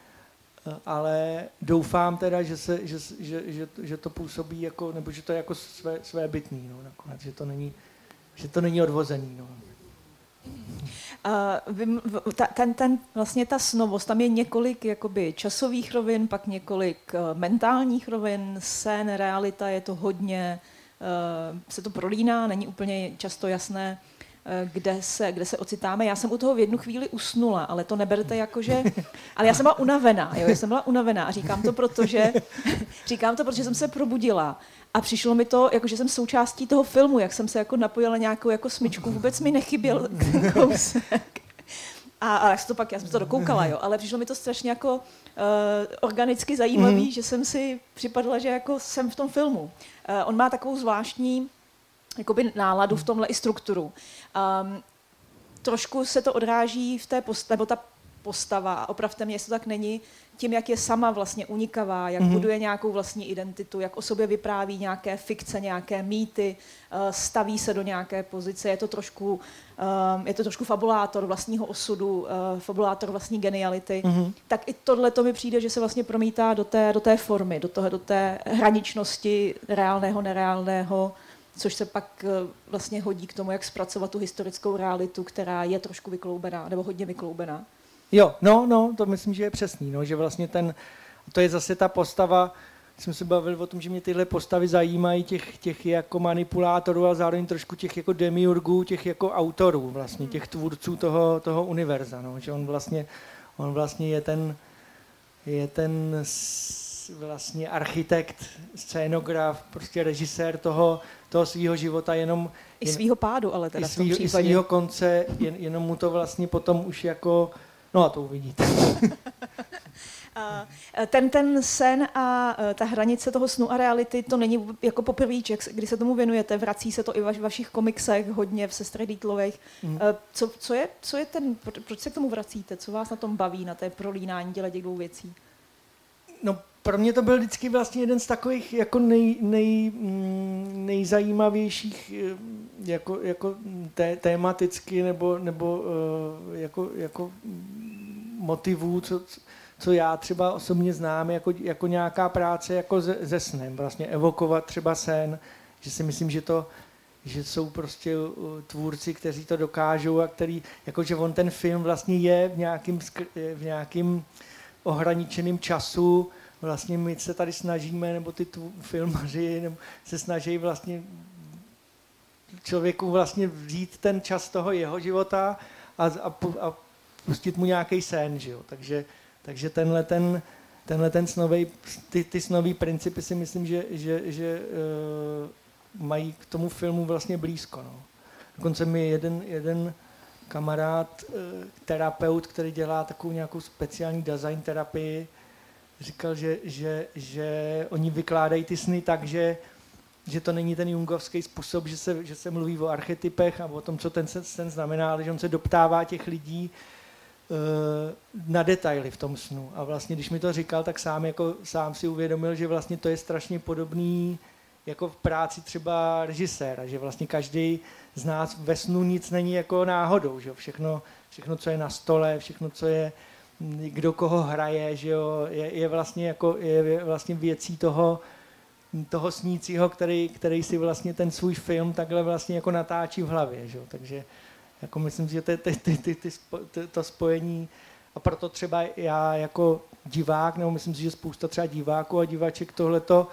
ale doufám teda, že, se, že, že, že, že to působí jako, nebo že to je jako své, své bytný, no, nakonec, že to není, že to není odvozený. No. Uh, ten, ten, vlastně ta snovost, tam je několik jakoby, časových rovin, pak několik uh, mentálních rovin, sen, realita, je to hodně Eh, se to prolíná, není úplně často jasné, kde se, kde se ocitáme. Já jsem u toho v jednu chvíli usnula, ale to neberte jako, že... Ale já jsem byla unavená, jo, já jsem byla unavená a říkám to, protože, říkám to, protože jsem se probudila a přišlo mi to, jako, že jsem součástí toho filmu, jak jsem se jako napojila nějakou jako smyčku, vůbec mi nechyběl kousek. A, a já, jsem to pak, já jsem to dokoukala, jo, ale přišlo mi to strašně jako uh, organicky zajímavý, mm-hmm. že jsem si připadla, že jako jsem v tom filmu. Uh, on má takovou zvláštní jakoby náladu v tomhle i strukturu. Um, trošku se to odráží v té post, nebo ta postava, a opravte mě, jestli to tak není, tím, jak je sama vlastně unikavá, jak mm-hmm. buduje nějakou vlastní identitu, jak o sobě vypráví nějaké fikce, nějaké mýty, uh, staví se do nějaké pozice. Je to trošku, um, je to trošku fabulátor vlastního osudu, uh, fabulátor vlastní geniality. Mm-hmm. Tak i tohle to mi přijde, že se vlastně promítá do té, do té formy, do, toho, do té hraničnosti reálného, nereálného, což se pak eh, vlastně hodí k tomu, jak zpracovat tu historickou realitu, která je trošku vykloubená, nebo hodně vykloubená. Jo, no, no, to myslím, že je přesný, no, že vlastně ten, to je zase ta postava, jsme se bavili o tom, že mě tyhle postavy zajímají, těch, těch jako manipulátorů a zároveň trošku těch jako demiurgů, těch jako autorů vlastně, těch tvůrců toho, toho univerza, no, že on vlastně, on vlastně je ten, je ten vlastně architekt, scénograf, prostě režisér toho, toho svého života, jenom... I svého pádu, ale teda i svýho, I svýho konce, jen, jenom mu to vlastně potom už jako... No a to uvidíte. ten, ten sen a ta hranice toho snu a reality, to není jako poprvé, kdy se tomu věnujete, vrací se to i v vašich komiksech hodně v sestrech Dítlových. Mm. Co, co, je, co je ten, proč se k tomu vracíte? Co vás na tom baví, na té prolínání dělat těch dvou věcí? No, pro mě to byl vždycky vlastně jeden z takových jako nej, nej, mm, nejzajímavějších eh, jako, jako té, tématicky nebo, nebo uh, jako, jako motivů, co, co já třeba osobně znám jako, jako nějaká práce jako ze, ze snem, vlastně evokovat třeba sen, že si myslím, že to, že jsou prostě eh, tvůrci, kteří to dokážou a který, jakože on ten film vlastně je v nějakým, v nějakým ohraničeným času, vlastně my se tady snažíme, nebo ty filmaři nebo se snaží vlastně člověku vlastně vzít ten čas toho jeho života a, a, a pustit mu nějaký sen, že jo? Takže, takže tenhle ten, tenhle ten snový, ty, ty snový principy si myslím, že, že, že uh, mají k tomu filmu vlastně blízko. No. Dokonce mi jeden, jeden kamarád, uh, terapeut, který dělá takovou nějakou speciální design terapii, říkal, že, že, že oni vykládají ty sny tak, že, že to není ten jungovský způsob, že se, že se mluví o archetypech a o tom, co ten sen znamená, ale že on se doptává těch lidí uh, na detaily v tom snu. A vlastně, když mi to říkal, tak sám, jako, sám si uvědomil, že vlastně to je strašně podobný jako v práci třeba režiséra, že vlastně každý z nás ve snu nic není jako náhodou, že všechno, všechno, co je na stole, všechno, co je kdo koho hraje, že jo, je, je vlastně jako je vlastně věcí toho, toho snícího, který, který si vlastně ten svůj film takhle vlastně jako natáčí v hlavě, že jo? takže jako myslím, že ty, ty, ty, ty, ty, ty, to spojení a proto třeba já jako divák, nebo myslím si, že spousta třeba diváků a divaček tohleto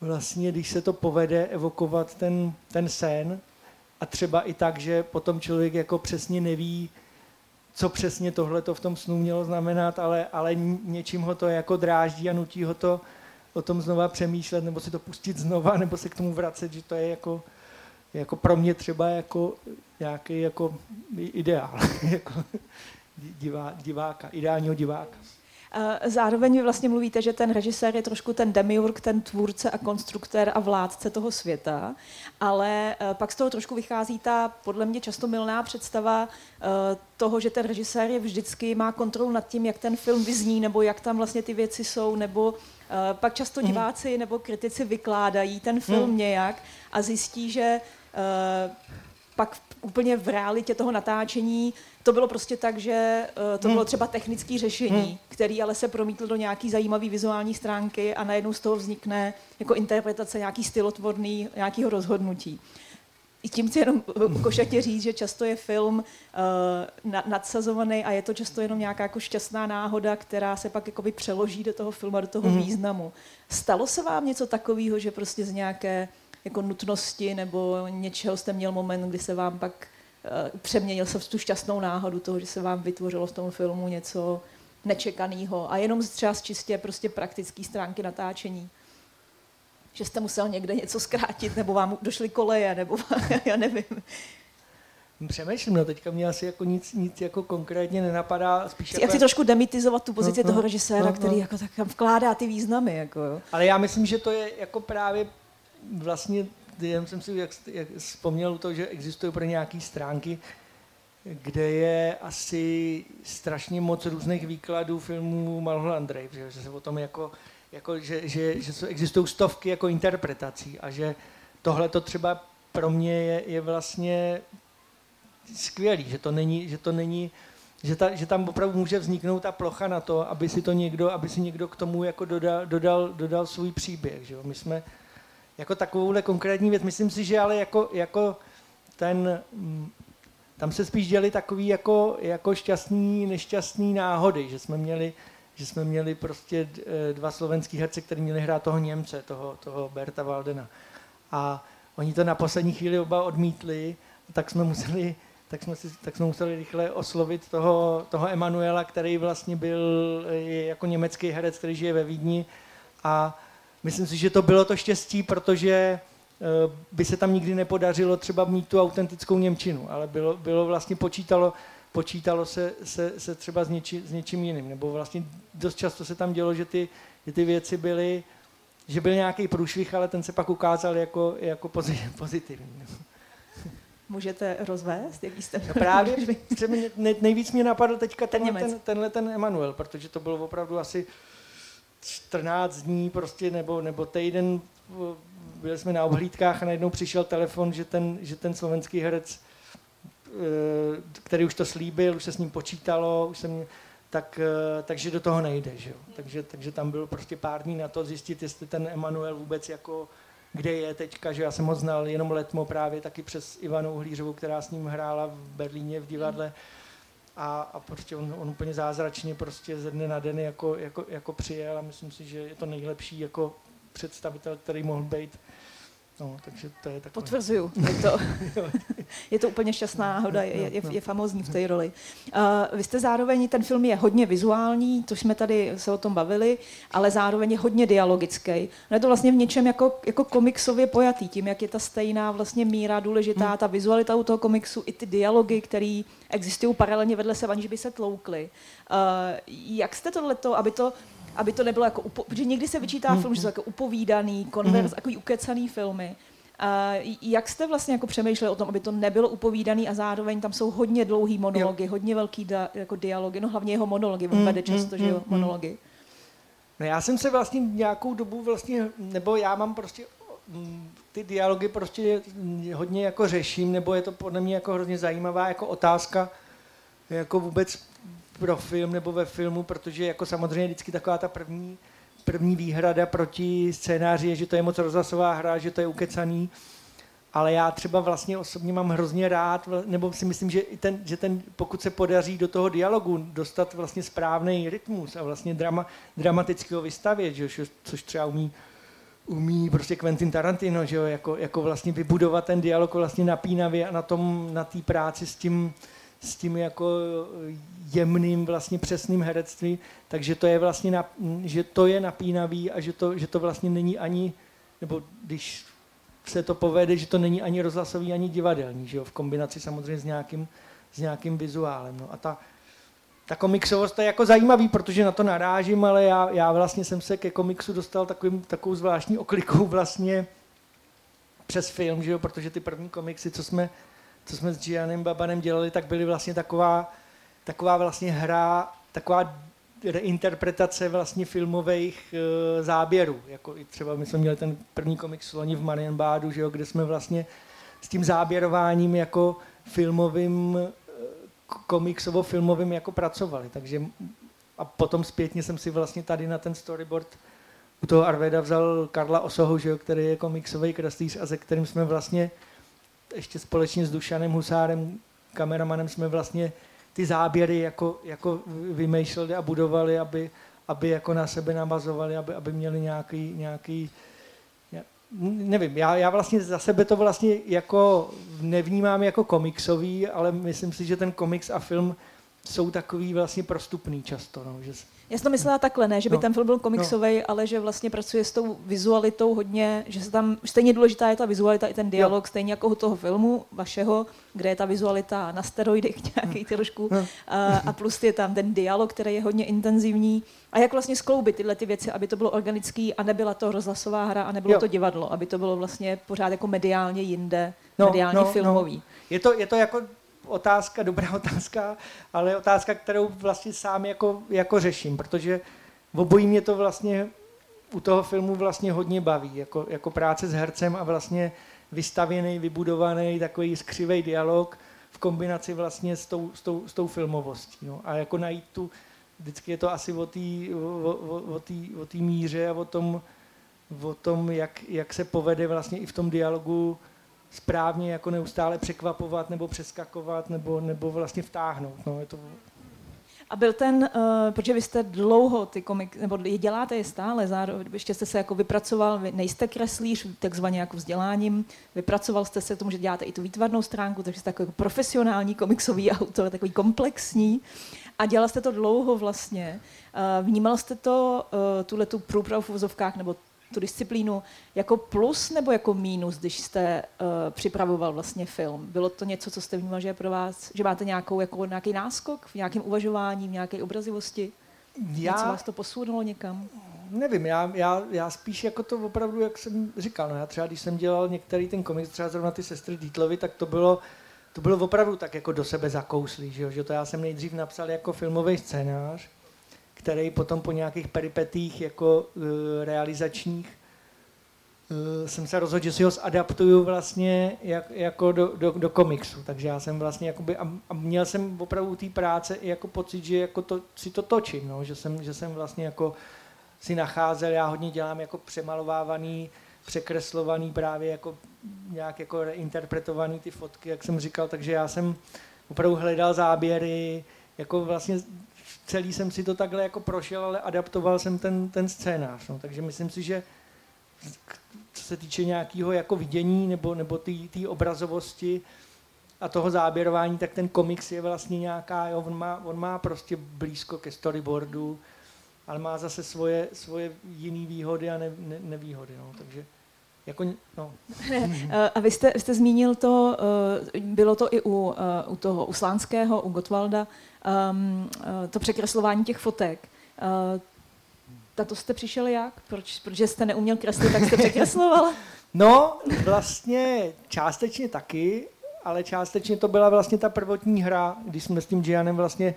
vlastně, když se to povede evokovat ten, ten sen a třeba i tak, že potom člověk jako přesně neví, co přesně tohle to v tom snu mělo znamenat, ale, ale něčím ho to jako dráždí a nutí ho to o tom znova přemýšlet, nebo si to pustit znova, nebo se k tomu vracet, že to je jako, jako pro mě třeba jako nějaký jako ideál, jako divá, diváka, ideálního diváka. Zároveň vy vlastně mluvíte, že ten režisér je trošku ten demiurg, ten tvůrce a konstruktér a vládce toho světa, ale eh, pak z toho trošku vychází ta podle mě často milná představa eh, toho, že ten režisér je vždycky má kontrolu nad tím, jak ten film vyzní, nebo jak tam vlastně ty věci jsou, nebo eh, pak často mhm. diváci nebo kritici vykládají ten film mm. nějak a zjistí, že pak úplně v realitě toho natáčení to bylo prostě tak, že uh, to hmm. bylo třeba technické řešení, hmm. který ale se promítl do nějaký zajímavý vizuální stránky a najednou z toho vznikne jako interpretace nějaký stylotvorný, nějakého rozhodnutí. I tím chci jenom košatě říct, že často je film uh, nadsazovaný a je to často jenom nějaká jako šťastná náhoda, která se pak jakoby přeloží do toho filmu do toho hmm. významu. Stalo se vám něco takového, že prostě z nějaké jako nutnosti nebo něčeho jste měl moment, kdy se vám pak uh, přeměnil se v tu šťastnou náhodu toho, že se vám vytvořilo v tom filmu něco nečekaného a jenom třeba z čistě prostě praktické stránky natáčení. Že jste musel někde něco zkrátit, nebo vám došly koleje, nebo já nevím. Přemýšlím, no teďka mě asi jako nic, nic jako konkrétně nenapadá. Spíš Chci, jako... chci trošku demitizovat tu pozici no, no, toho režiséra, no, no. který jako tak vkládá ty významy. Jako, jo. Ale já myslím, že to je jako právě vlastně, jen jsem si jak, jak vzpomněl to, že existují pro nějaké stránky, kde je asi strašně moc různých výkladů filmů Mulholland Drive, že, že se o tom jako, jako že, že, že existují stovky jako interpretací a že tohle to třeba pro mě je, je vlastně skvělý, že to není, že to není že, ta, že tam opravdu může vzniknout ta plocha na to, aby si to někdo, aby si někdo k tomu jako dodal, dodal, dodal svůj příběh. Že jo? My jsme jako takovouhle konkrétní věc. Myslím si, že ale jako, jako ten, mm, tam se spíš děli takový jako, jako šťastný, nešťastný náhody, že jsme měli, že jsme měli prostě eh, dva slovenský herce, kteří měli hrát toho Němce, toho, toho Berta Valdena. A oni to na poslední chvíli oba odmítli, tak jsme museli tak jsme, si, tak jsme museli rychle oslovit toho, toho Emanuela, který vlastně byl jako německý herec, který žije ve Vídni a myslím si, že to bylo to štěstí, protože eh, by se tam nikdy nepodařilo třeba mít tu autentickou Němčinu, ale bylo, bylo vlastně počítalo, počítalo se, se, se třeba s, něči, s něčím jiným, nebo vlastně dost často se tam dělo, že ty, že ty věci byly, že byl nějaký průšvih, ale ten se pak ukázal jako, jako pozitivní. Můžete rozvést, jaký jste no právě nejvíc mě napadl teďka ten, ten, tenhle ten Emanuel, protože to bylo opravdu asi 14 dní prostě, nebo, nebo týden, byli jsme na obhlídkách a najednou přišel telefon, že ten, že ten slovenský herec, eh, který už to slíbil, už se s ním počítalo, už jsem, tak, eh, takže do toho nejde. Že jo? Takže, takže tam bylo prostě pár dní na to zjistit, jestli ten Emanuel vůbec jako kde je teďka, že já jsem ho znal jenom letmo právě taky přes Ivanu Hlířovou, která s ním hrála v Berlíně v divadle a, a prostě on, on úplně zázračně prostě ze dne na den jako, jako, jako přijel a myslím si, že je to nejlepší jako představitel, který mohl být No, takže to je takové. Potvrzuju. Je to, je to úplně šťastná náhoda, je, je, je famózní v té roli. Uh, vy jste zároveň, ten film je hodně vizuální, to jsme tady se o tom bavili, ale zároveň je hodně dialogický. No je to vlastně v něčem jako, jako komiksově pojatý, tím, jak je ta stejná vlastně míra důležitá, hmm. ta vizualita u toho komiksu, i ty dialogy, které existují paralelně vedle sebe, aniž by se tloukly. Uh, jak jste tohleto, aby to aby to nebylo jako, upo- protože někdy se vyčítá mm. film, že jsou jako upovídaný, konverz, mm. takový ukecaný filmy. A jak jste vlastně jako přemýšleli o tom, aby to nebylo upovídaný a zároveň tam jsou hodně dlouhý monology, jo. hodně velký da, jako dialogy, no hlavně jeho monology, on mm, vede často, mm, že jo, mm, monology. No já jsem se vlastně nějakou dobu vlastně, nebo já mám prostě ty dialogy prostě hodně jako řeším, nebo je to podle mě jako hrozně zajímavá jako otázka, jako vůbec pro film nebo ve filmu, protože jako samozřejmě vždycky taková ta první, první výhrada proti scénáři je, že to je moc rozhlasová hra, že to je ukecaný, ale já třeba vlastně osobně mám hrozně rád, nebo si myslím, že, ten, že ten, pokud se podaří do toho dialogu dostat vlastně správný rytmus a vlastně drama, dramatického vystavět, že, což třeba umí umí prostě Quentin Tarantino, že jo, jako, jako vlastně vybudovat ten dialog vlastně napínavě a na tom, na té práci s tím, s tím jako jemným vlastně přesným herectvím, takže to je vlastně, na, že to je napínavý a že to, že to vlastně není ani, nebo když se to povede, že to není ani rozhlasový, ani divadelní, že jo, v kombinaci samozřejmě s nějakým, s nějakým vizuálem. No. A ta, ta komiksovost je jako zajímavý, protože na to narážím, ale já, já vlastně jsem se ke komiksu dostal takovým, takovou zvláštní oklikou vlastně přes film, že jo, protože ty první komiksy, co jsme co jsme s Gianem Babanem dělali, tak byly vlastně taková, taková vlastně hra, taková reinterpretace vlastně filmových e, záběrů. Jako i třeba my jsme měli ten první komiks loni v Marienbádu, že jo, kde jsme vlastně s tím záběrováním jako filmovým, e, komiksovo-filmovým jako pracovali. Takže a potom zpětně jsem si vlastně tady na ten storyboard u toho Arveda vzal Karla Osohu, že jo, který je komiksový kreslíř a se kterým jsme vlastně ještě společně s Dušanem Husárem, kameramanem, jsme vlastně ty záběry jako, jako vymýšleli a budovali, aby, aby jako na sebe navazovali, aby, aby měli nějaký, nějaký nevím, já, já vlastně za sebe to vlastně jako nevnímám jako komiksový, ale myslím si, že ten komiks a film jsou takový vlastně prostupný často. No, že, já jsem to myslela takhle, ne, že by no. ten film byl komiksový, no. ale že vlastně pracuje s tou vizualitou hodně, že se tam stejně důležitá je ta vizualita i ten dialog, jo. stejně jako u toho filmu vašeho, kde je ta vizualita na steroidech nějaký no. trošku no. a, a plus je tam ten dialog, který je hodně intenzivní. A jak vlastně skloubit tyhle ty věci, aby to bylo organický a nebyla to rozhlasová hra a nebylo jo. to divadlo, aby to bylo vlastně pořád jako mediálně jinde, no, mediálně no, filmový. No. Je, to, je to jako otázka, dobrá otázka, ale otázka, kterou vlastně sám jako, jako řeším, protože obojí mě to vlastně u toho filmu vlastně hodně baví, jako, jako práce s hercem a vlastně vystavěný, vybudovaný takový skřivý dialog v kombinaci vlastně s tou, s tou, s tou filmovostí. No. A jako najít tu, vždycky je to asi o té o, o, o, o míře a o tom, o tom, jak, jak se povede vlastně i v tom dialogu správně jako neustále překvapovat nebo přeskakovat nebo, nebo vlastně vtáhnout. No, je to a byl ten, uh, protože vy jste dlouho ty komik, nebo je děláte je stále, zároveň ještě jste se jako vypracoval, vy nejste kreslíř, takzvaně jako vzděláním, vypracoval jste se tomu, že děláte i tu výtvarnou stránku, takže jste takový profesionální komiksový autor, takový komplexní. A dělal jste to dlouho vlastně. Uh, vnímal jste to, uh, tuhle tu průpravu v vozovkách, nebo tu disciplínu jako plus nebo jako mínus, když jste uh, připravoval vlastně film? Bylo to něco, co jste vnímal, že je pro vás, že máte nějakou, jako nějaký náskok v nějakém uvažování, v nějaké obrazivosti? Já, něco vás to posunulo někam? Nevím, já, já, já spíš jako to opravdu, jak jsem říkal, no já třeba když jsem dělal některý ten komiks, třeba zrovna ty sestry Dítlovy, tak to bylo, to bylo opravdu tak jako do sebe zakouslý, že, jo? že to já jsem nejdřív napsal jako filmový scénář, který potom po nějakých peripetích jako uh, realizačních uh, jsem se rozhodl, že si ho zadaptuju vlastně jak, jako do, do, do komiksu. Takže já jsem vlastně jakoby, a, a měl jsem opravdu té práce i jako pocit, že jako to, si to točím, no? že, jsem, že jsem vlastně jako si nacházel, já hodně dělám jako přemalovávaný, překreslovaný právě jako nějak jako reinterpretovaný ty fotky, jak jsem říkal, takže já jsem opravdu hledal záběry, jako vlastně celý jsem si to takhle jako prošel, ale adaptoval jsem ten, ten scénář. No. Takže myslím si, že co se týče nějakého jako vidění nebo, nebo té obrazovosti a toho záběrování, tak ten komiks je vlastně nějaká, jo, on, má, on má prostě blízko ke storyboardu, ale má zase svoje, svoje jiné výhody a ne, ne, nevýhody. No. Takže jako, no. A vy jste, jste zmínil to, eh, bylo to i u, eh, u toho Uslánského, u Gotwalda, um, to překreslování těch fotek. Na to jste přišel jak? Proč, protože jste neuměl kreslit, tak jste překresloval? No, vlastně částečně taky, ale částečně to byla vlastně ta prvotní hra, když jsme s tím Gianem vlastně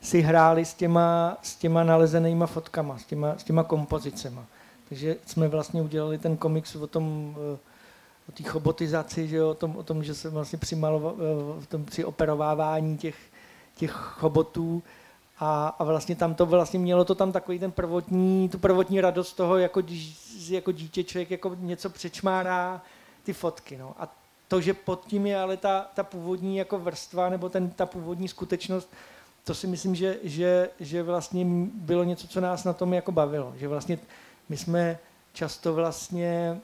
si hráli s těma, s těma nalezenýma fotkama, s těma, s těma kompozicema. Takže jsme vlastně udělali ten komiks o tom, eh, o té chobotizaci, že o, tom, o tom, že se vlastně při, malova, v tom, při operovávání těch, těch chobotů a, a vlastně tam to vlastně mělo to tam takový ten prvotní, tu prvotní radost toho, jako, jako dítě člověk jako něco přečmárá ty fotky. No. A to, že pod tím je ale ta, ta původní jako vrstva nebo ten, ta původní skutečnost, to si myslím, že, že, že vlastně bylo něco, co nás na tom jako bavilo. Že vlastně my jsme často vlastně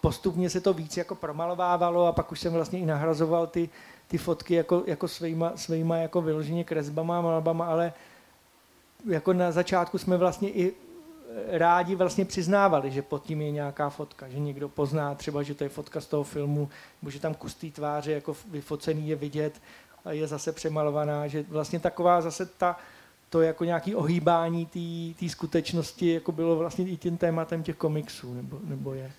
postupně se to víc jako promalovávalo a pak už jsem vlastně i nahrazoval ty, ty fotky jako, jako svýma, svýma jako vyloženě kresbama, malbama, ale jako na začátku jsme vlastně i rádi vlastně přiznávali, že pod tím je nějaká fotka, že někdo pozná třeba, že to je fotka z toho filmu, nebo že tam kus té tváře jako vyfocený je vidět a je zase přemalovaná, že vlastně taková zase ta, to jako nějaký ohýbání té skutečnosti jako bylo vlastně i tím tématem těch komiksů, nebo, nebo je.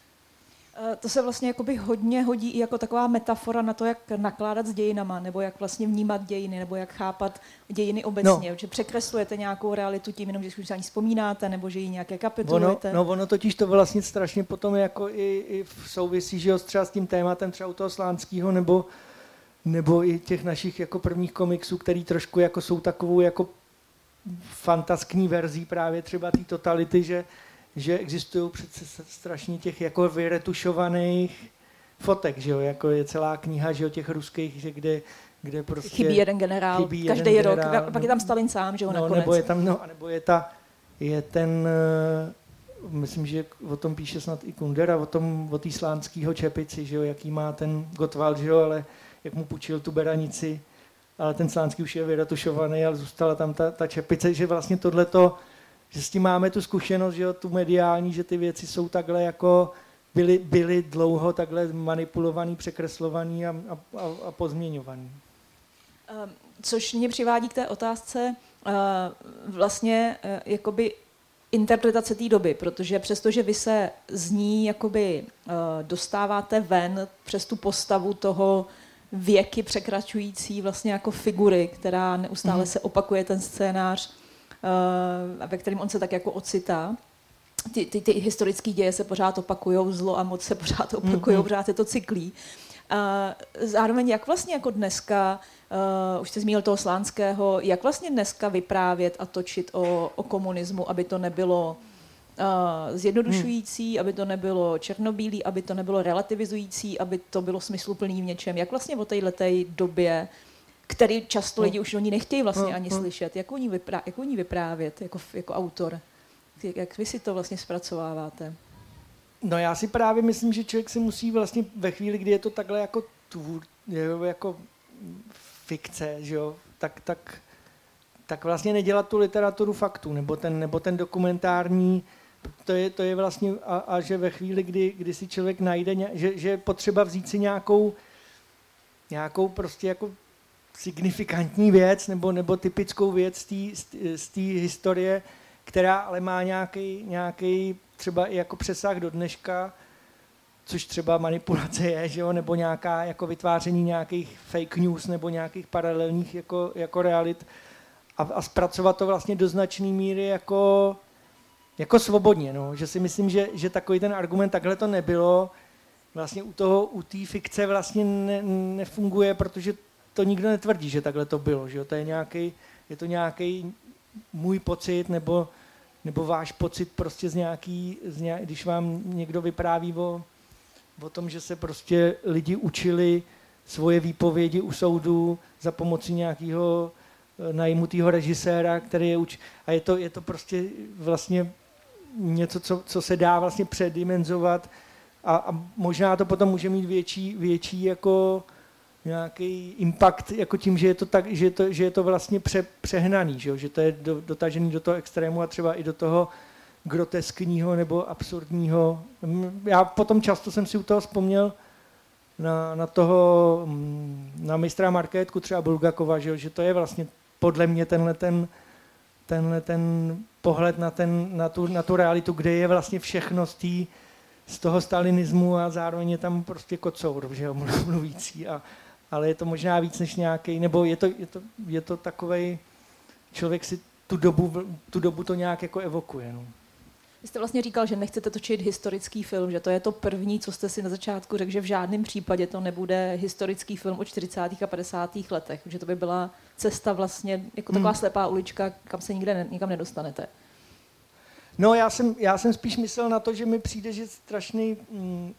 Eh, to se vlastně jakoby hodně hodí i jako taková metafora na to, jak nakládat s dějinama, nebo jak vlastně vnímat dějiny, nebo jak chápat dějiny obecně. No. Že překreslujete nějakou realitu tím, jenom, že si už ani vzpomínáte, nebo že ji nějak rekapitulujete. Ono, no ono totiž to vlastně strašně potom jako i, i v souvisí, že třeba s tím tématem třeba u toho Slánského, nebo, nebo i těch našich jako prvních komiksů, který trošku jako jsou takovou jako fantaskní verzí právě třeba té totality, že, že existují přece strašně těch jako vyretušovaných fotek, že jo, jako je celá kniha, že jo, těch ruských, že kde, kde prostě... Chybí jeden generál, chybí každý jeden rok, generál, pak je tam Stalin sám, že jo, no, nakonec. Nebo je tam, no, nebo je ta, je ten, uh, myslím, že o tom píše snad i Kundera, o tom, o té slánského čepici, že jo, jaký má ten Gottwald, že jo, ale jak mu půjčil tu beranici, ale ten slánský už je vyretušovaný, ale zůstala tam ta, ta čepice, že vlastně tohleto, že s tím máme tu zkušenost, že jo, tu mediální, že ty věci jsou takhle jako byly, byly dlouho takhle manipulovaný, překreslovaný a, a, a pozměňovaný. Um, což mě přivádí k té otázce uh, vlastně uh, jakoby interpretace té doby, protože přestože vy se z ní jakoby uh, dostáváte ven přes tu postavu toho věky překračující vlastně jako figury, která neustále mm. se opakuje ten scénář, uh, ve kterém on se tak jako ocitá. Ty, ty, ty historické děje se pořád opakují, zlo a moc se pořád opakují, mm. pořád je to cyklí. Uh, zároveň jak vlastně jako dneska, uh, už jste zmínil toho Slánského, jak vlastně dneska vyprávět a točit o, o komunismu, aby to nebylo uh, zjednodušující, hmm. aby to nebylo černobílý, aby to nebylo relativizující, aby to bylo smysluplný v něčem. Jak vlastně o této době, který často lidi už o ní nechtějí vlastně hmm. ani hmm. slyšet, jak o ní, vyprá- jak o ní vyprávět jako, jako autor? Jak vy si to vlastně zpracováváte? No já si právě myslím, že člověk si musí vlastně ve chvíli, kdy je to takhle jako tvůr, jako fikce, že jo, tak, tak, tak vlastně nedělat tu literaturu faktů, nebo ten, nebo ten dokumentární, to je, to je vlastně, a, a že ve chvíli, kdy, kdy si člověk najde, že, že je potřeba vzít si nějakou, nějakou prostě jako signifikantní věc, nebo, nebo typickou věc z té historie, která ale má nějaký, nějaký třeba i jako přesah do dneška, což třeba manipulace je, že jo, nebo nějaká jako vytváření nějakých fake news nebo nějakých paralelních jako, jako realit. A, a zpracovat to vlastně do značné míry jako, jako svobodně, no. že si myslím, že, že takový ten argument takhle to nebylo, vlastně u toho, u té fikce vlastně ne, nefunguje, protože to nikdo netvrdí, že takhle to bylo, že jo? to je nějaký, je to nějaký můj pocit nebo, nebo váš pocit prostě z nějaký, z nějaký, když vám někdo vypráví o, o tom, že se prostě lidi učili svoje výpovědi u soudu za pomocí nějakého eh, najmutého režiséra, který je uč... A je to, je to prostě vlastně něco, co, co se dá vlastně předimenzovat a, a možná to potom může mít větší, větší jako nějaký impact jako tím, že je to, tak, že je to, že je to vlastně pře, přehnaný, že, jo? že to je do, dotažený do toho extrému a třeba i do toho groteskního nebo absurdního. Já potom často jsem si u toho vzpomněl na, na toho, mm, na mistra marketku třeba Bulgakova, že, jo? že to je vlastně podle mě tenhle ten, tenhle ten pohled na, ten, na, tu, na tu realitu, kde je vlastně všechno z, tý, z toho stalinismu a zároveň je tam prostě kocour, že jo, mluvící a, ale je to možná víc než nějaký, nebo je to, je to, je to takovej, člověk si tu dobu, tu dobu to nějak jako evokuje. No. Vy jste vlastně říkal, že nechcete točit historický film, že to je to první, co jste si na začátku řekl, že v žádném případě to nebude historický film o 40. a 50. letech, že to by byla cesta vlastně jako taková hmm. slepá ulička, kam se nikde ne, nikam nedostanete. No já jsem, já jsem spíš myslel na to, že mi přijde, že strašný mm,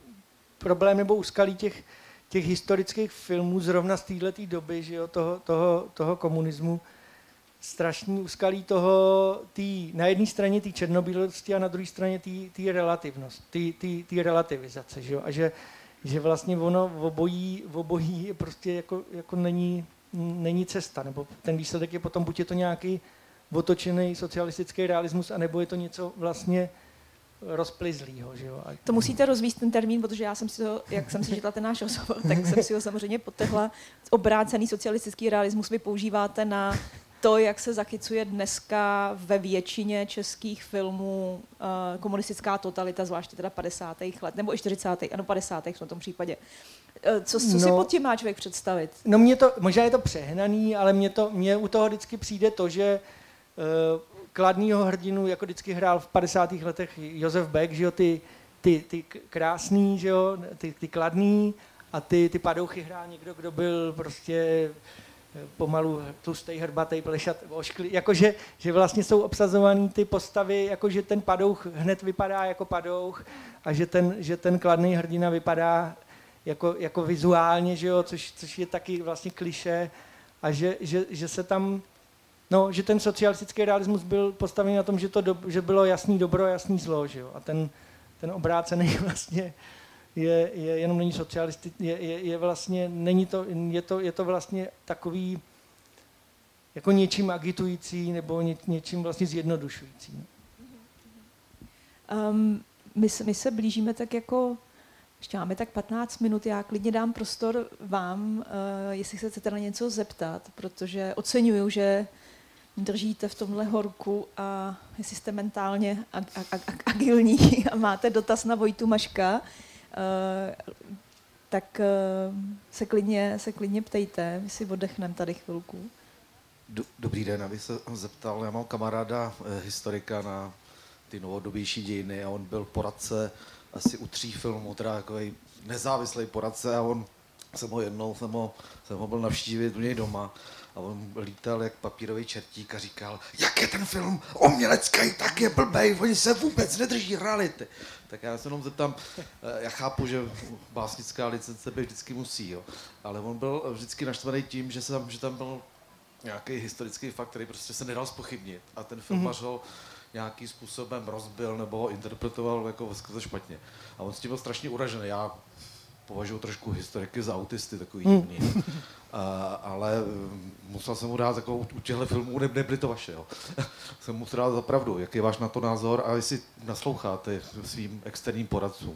problém nebo úskalí těch těch historických filmů zrovna z této doby, že jo, toho, toho, toho komunismu, strašný úskalí toho, tý, na jedné straně té černobílosti a na druhé straně té relativnost, té relativizace. Že jo? A že, že vlastně ono v obojí, v obojí prostě jako, jako není, není cesta, nebo ten výsledek je potom, buď je to nějaký otočený socialistický realismus, anebo je to něco vlastně rozplizlýho. Že jo? A... To musíte rozvíst ten termín, protože já jsem si to, jak jsem si četla ten náš rozhovor, tak jsem si ho samozřejmě potehla. Obrácený socialistický realismus vy používáte na to, jak se zachycuje dneska ve většině českých filmů uh, komunistická totalita, zvláště teda 50. let, nebo i 40. ano 50. v tom případě. Uh, co, co no, si pod tím má člověk představit? No mě to, možná je to přehnaný, ale mě, to, mě u toho vždycky přijde to, že uh, kladného hrdinu, jako vždycky hrál v 50. letech Josef Beck, že jo, ty, ty, ty krásný, že jo, ty, ty kladný a ty, ty padouchy hrál někdo, kdo byl prostě eh, pomalu tlustý, hrbatý, plešat, ošklý, jakože že vlastně jsou obsazovaný ty postavy, jakože ten padouch hned vypadá jako padouch a že ten, že ten kladný hrdina vypadá jako, jako vizuálně, že jo, což, což je taky vlastně kliše a že, že, že se tam No, že ten socialistický realismus byl postavený na tom, že, to do, že bylo jasný dobro jasný zlo, že jo? A ten, ten obrácený vlastně je, je jenom není socialisti, je, je, je vlastně, není to, je to, je to vlastně takový jako něčím agitující nebo ně, něčím vlastně zjednodušující. Um, my, my se blížíme tak jako, ještě máme tak 15 minut, já klidně dám prostor vám, uh, jestli se chcete na něco zeptat, protože oceňuju, že držíte v tomhle horku a jestli jste mentálně ag, ag, ag, agilní a máte dotaz na Vojtu Maška, tak uh, se, klidně, se klidně ptejte, my si oddechneme tady chvilku. Dobrý den, abych se zeptal, já mám kamaráda, eh, historika na ty novodobější dějiny a on byl poradce asi u tří filmů, teda takový nezávislý poradce a on jsem ho jednou, jsem ho, jsem ho byl navštívit u něj doma a on lítal jak papírový čertík a říkal, jak je ten film umělecký, tak je blbej, oni se vůbec nedrží reality. Tak já se jenom zeptám, eh, já chápu, že básnická licence by vždycky musí, jo, ale on byl vždycky naštvaný tím, že, se tam, že tam byl nějaký historický fakt, který prostě se nedal spochybnit a ten filmař mm-hmm. ho nějakým způsobem rozbil nebo ho interpretoval jako špatně. A on s tím byl strašně uražený. Já považuji trošku historiky za autisty, takový hmm. divný. Uh, ale mm, musel jsem mu dát jako u těchto filmů, ne, nebyly to vaše, jo. jsem mu dát za pravdu. Jaký je váš na to názor a jestli nasloucháte svým externím poradcům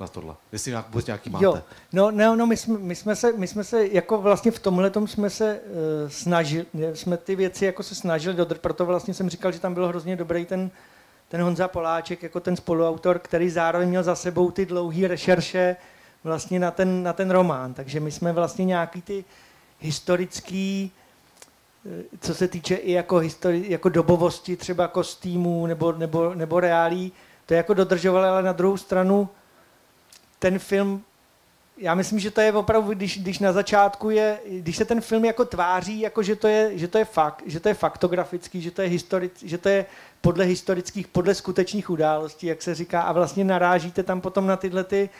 na tohle? Jestli nějak, vůbec nějaký máte? Jo, no, no, no my, jsme, my, jsme se, my jsme se, jako vlastně v tomhle jsme se uh, snažili, jsme ty věci jako se snažili dodržet, proto vlastně jsem říkal, že tam byl hrozně dobrý ten, ten Honza Poláček jako ten spoluautor, který zároveň měl za sebou ty dlouhé rešerše, vlastně na ten, na ten román. Takže my jsme vlastně nějaký ty historický, eh, co se týče i jako, histori- jako dobovosti třeba kostýmů nebo, nebo, nebo reálí, to jako dodržovali, ale na druhou stranu ten film, já myslím, že to je opravdu, když, když na začátku je, když se ten film jako tváří, jako že to je, že to je fakt, že to je faktografický, že to je, historic, že to je podle historických, podle skutečných událostí, jak se říká, a vlastně narážíte tam potom na tyhle ty,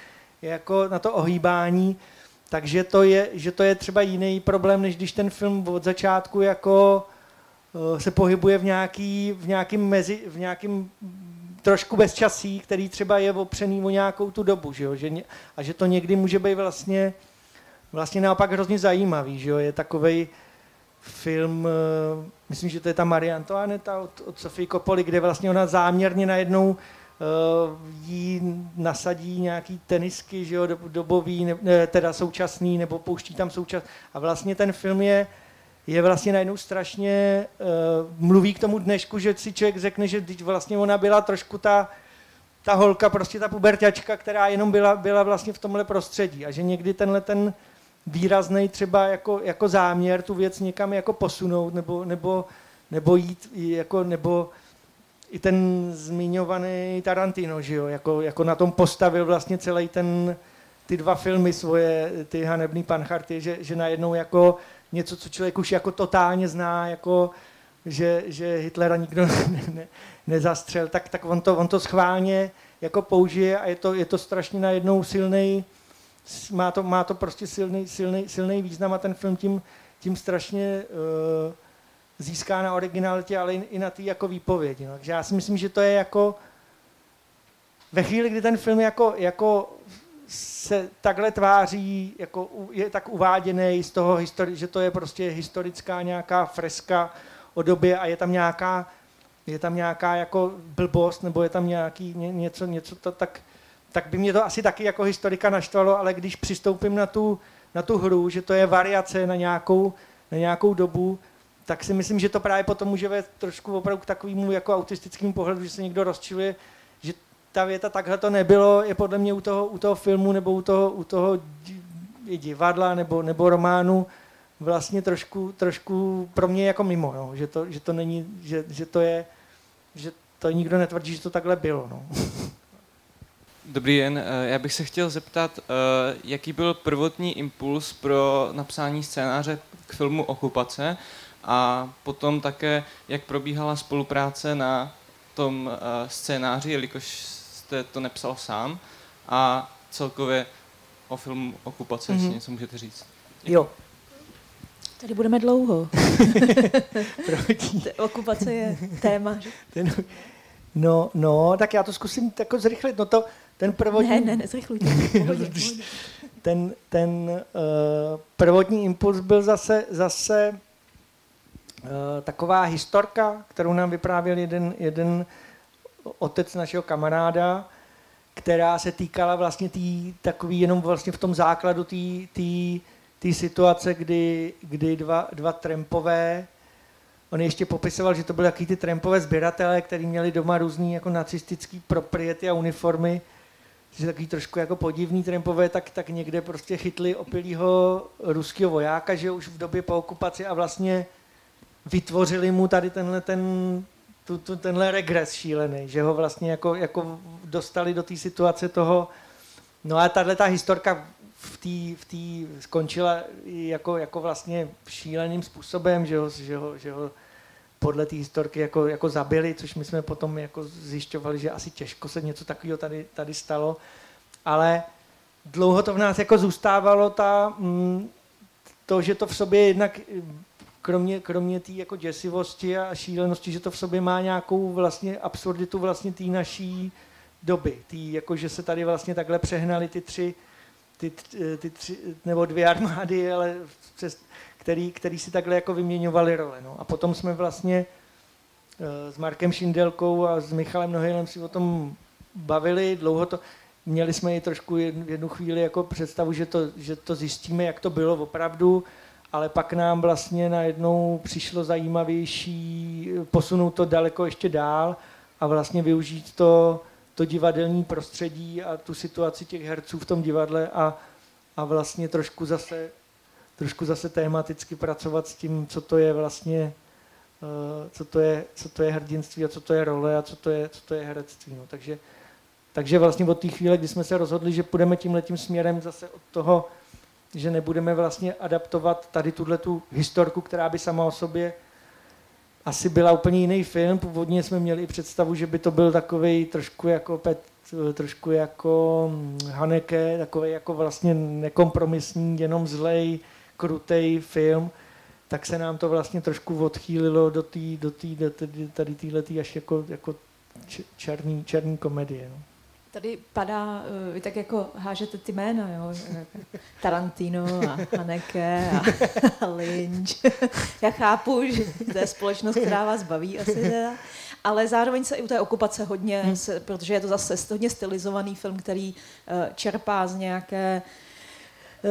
jako na to ohýbání, takže to je, že to je třeba jiný problém, než když ten film od začátku jako uh, se pohybuje v nějaký, v nějakým mezi, v nějakým trošku bezčasí, který třeba je opřený o nějakou tu dobu, že jo? Že, a že to někdy může být vlastně, vlastně naopak hrozně zajímavý, že jo? je takovej film, uh, myslím, že to je ta Marie Antoineta od, od Sofie Coppoli, kde vlastně ona záměrně najednou jí nasadí nějaký tenisky, že jo, dobový, ne, teda současný, nebo pouští tam součas. A vlastně ten film je, je vlastně najednou strašně, uh, mluví k tomu dnešku, že si člověk řekne, že vlastně ona byla trošku ta, ta holka, prostě ta puberťačka, která jenom byla, byla vlastně v tomhle prostředí. A že někdy tenhle ten výrazný třeba jako, jako záměr tu věc někam jako posunout, nebo, nebo, nebo jít, jako, nebo i ten zmiňovaný Tarantino, že jo, jako, jako na tom postavil vlastně celý ten, ty dva filmy svoje, ty hanebný pancharty, že, že najednou jako něco, co člověk už jako totálně zná, jako že, že Hitlera nikdo ne, ne, nezastřel, tak, tak on, to, on to schválně jako použije a je to, je to strašně najednou silný, má to, má to prostě silný, silný, silný význam a ten film tím, tím strašně uh, získá na originalitě, ale i na té jako výpovědi. No. Takže já si myslím, že to je jako ve chvíli, kdy ten film jako, jako se takhle tváří, jako je tak uváděný z toho, histori- že to je prostě historická nějaká freska o době a je tam nějaká, je tam nějaká jako blbost, nebo je tam nějaký ně, něco, něco to, tak, tak by mě to asi taky jako historika naštvalo, ale když přistoupím na tu, na tu hru, že to je variace na nějakou, na nějakou dobu, tak si myslím, že to právě potom může vést trošku opravdu k takovému jako autistickému pohledu, že se někdo rozčiluje, že ta věta takhle to nebylo, je podle mě u toho, u toho filmu nebo u toho, u toho divadla nebo, nebo románu vlastně trošku, trošku pro mě jako mimo, no. že, to, že to není, že, že to je, že to nikdo netvrdí, že to takhle bylo. No. Dobrý den, eh, já bych se chtěl zeptat, eh, jaký byl prvotní impuls pro napsání scénáře k filmu Okupace a potom také, jak probíhala spolupráce na tom uh, scénáři, jelikož jste to nepsal sám a celkově o filmu Okupace, mm-hmm. jestli něco můžete říct. Jo. Tady budeme dlouho. Okupace je téma. Ten, no, no, tak já to zkusím jako zrychlit. No to, ten prvotní... Ne, ne, nezrychlujte. ten ten uh, prvotní impuls byl zase, zase Eh, taková historka, kterou nám vyprávěl jeden, jeden otec našeho kamaráda, která se týkala vlastně tý, takový jenom vlastně v tom základu té situace, kdy, kdy dva, dva trampové, on ještě popisoval, že to byly jaký ty trampové sběratele, kteří měli doma různý jako nacistický propriety a uniformy, že takový trošku jako podivný trampové, tak, tak někde prostě chytli opilýho ruského vojáka, že už v době po okupaci a vlastně vytvořili mu tady tenhle ten, tu, tu, tenhle regres šílený, že ho vlastně jako, jako dostali do té situace toho, no a tahle ta historka v té v tý skončila jako, jako vlastně šíleným způsobem, že ho, že ho, že ho podle té historky jako, jako zabili, což my jsme potom jako zjišťovali, že asi těžko se něco takového tady, tady stalo. Ale dlouho to v nás jako zůstávalo ta, mm, to, že to v sobě jednak kromě, kromě té jako děsivosti a šílenosti, že to v sobě má nějakou vlastně absurditu vlastně té naší doby. Tý, jako, že se tady vlastně takhle přehnali ty tři, ty, ty tři, nebo dvě armády, ale přes, který, který si takhle jako vyměňovali role. No. A potom jsme vlastně uh, s Markem Šindelkou a s Michalem Nohylem si o tom bavili, dlouho to, měli jsme i trošku jednu, jednu chvíli jako představu, že to, že to zjistíme, jak to bylo opravdu, ale pak nám vlastně najednou přišlo zajímavější posunout to daleko ještě dál a vlastně využít to, to divadelní prostředí a tu situaci těch herců v tom divadle a, a vlastně trošku zase, trošku zase tématicky pracovat s tím, co to je vlastně, uh, co, to je, co to je hrdinství a co to je role a co to je, co to je herectví. No. Takže, takže vlastně od té chvíle, kdy jsme se rozhodli, že půjdeme tímhletím směrem zase od toho, že nebudeme vlastně adaptovat tady tuhle tu historku, která by sama o sobě asi byla úplně jiný film. Původně jsme měli i představu, že by to byl takový trošku jako Pet, trošku jako Haneke, takový jako vlastně nekompromisní, jenom zlej, krutej film, tak se nám to vlastně trošku odchýlilo do, tý, do, tý, do tady téhletý až jako, jako černý, černý komedie. No. Tady padá, eh, vy tak jako hážete ty jména, jo? Tarantino a Haneke a Lynch. Já chápu, že to je společnost, která vás baví asi teda. Ale zároveň se i u té okupace hodně, hmm. se, protože je to zase hodně stylizovaný film, který uh, čerpá z nějaké uh,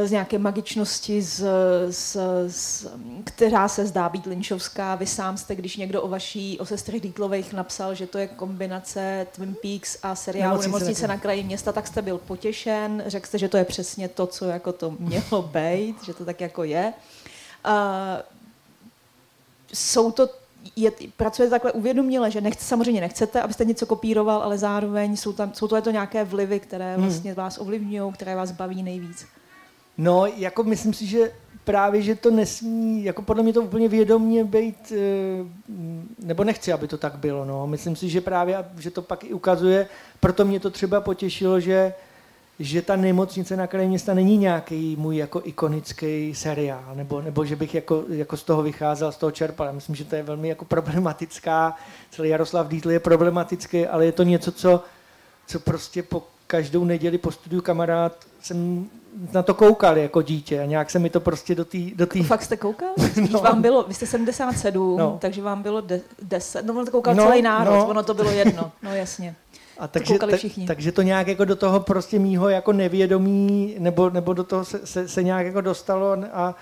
z nějaké magičnosti, z, z, z, která se zdá být linčovská. Vy sám jste, když někdo o vaší, o sestrech Dítlových napsal, že to je kombinace Twin Peaks a seriálu Nemocnice na kraji města, tak jste byl potěšen. Řekl jste, že to je přesně to, co jako to mělo být, že to tak jako je. Uh, jsou to je, pracujete takhle uvědomile, že nechce, samozřejmě nechcete, abyste něco kopíroval, ale zároveň jsou, tam, jsou to, je to nějaké vlivy, které hmm. vlastně vás ovlivňují, které vás baví nejvíc. No, jako myslím si, že právě, že to nesmí, jako podle mě to úplně vědomně být, eh, nebo nechci, aby to tak bylo, no. Myslím si, že právě, že to pak i ukazuje, proto mě to třeba potěšilo, že že ta nemocnice na kraji města není nějaký můj jako ikonický seriál, nebo, nebo že bych jako, jako z toho vycházel, z toho čerpal. Myslím, že to je velmi jako problematická, celý Jaroslav Dítl je problematický, ale je to něco, co, co prostě po každou neděli po studiu kamarád jsem na to koukal jako dítě a nějak se mi to prostě do té... Do tý... Fakt jste koukal? no. vám bylo, vy jste 77, no. takže vám bylo de, 10, no ono to koukal no, celý národ, no. ono to bylo jedno, no jasně. A takže, to všichni. takže to nějak jako do toho prostě mýho jako nevědomí, nebo, nebo do toho se, se, se nějak jako dostalo a,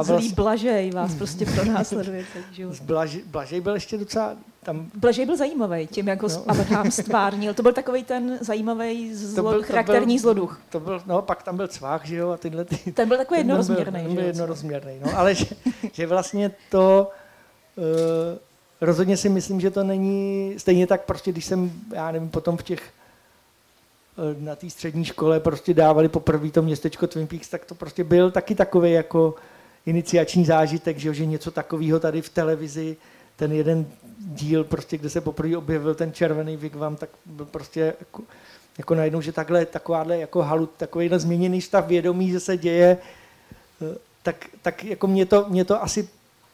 a Zlý. Blažej vás prostě pro nás sleduje. Blažej, Blažej byl ještě docela... Tam... Blažej byl zajímavý, tím jako no. Abraham stvárnil. To byl takový ten zajímavý zlo, to byl, charakterní byl, zloduch. To byl, no, pak tam byl cvák, že jo, a tyhle ty... Ten byl takový jednorozměrný. Ten byl, jednorozměrný, no, ale že, že vlastně to... Uh, rozhodně si myslím, že to není stejně tak prostě, když jsem, já nevím, potom v těch eh, na té střední škole prostě dávali poprvé to městečko Twin Peaks, tak to prostě byl taky takový jako iniciační zážitek, že, že něco takového tady v televizi, ten jeden díl, prostě, kde se poprvé objevil ten červený wigwam, tak byl prostě jako, jako najednou, že takhle, takováhle jako halut, takovýhle změněný stav vědomí, že se děje, eh, tak, tak jako mě to, mě to asi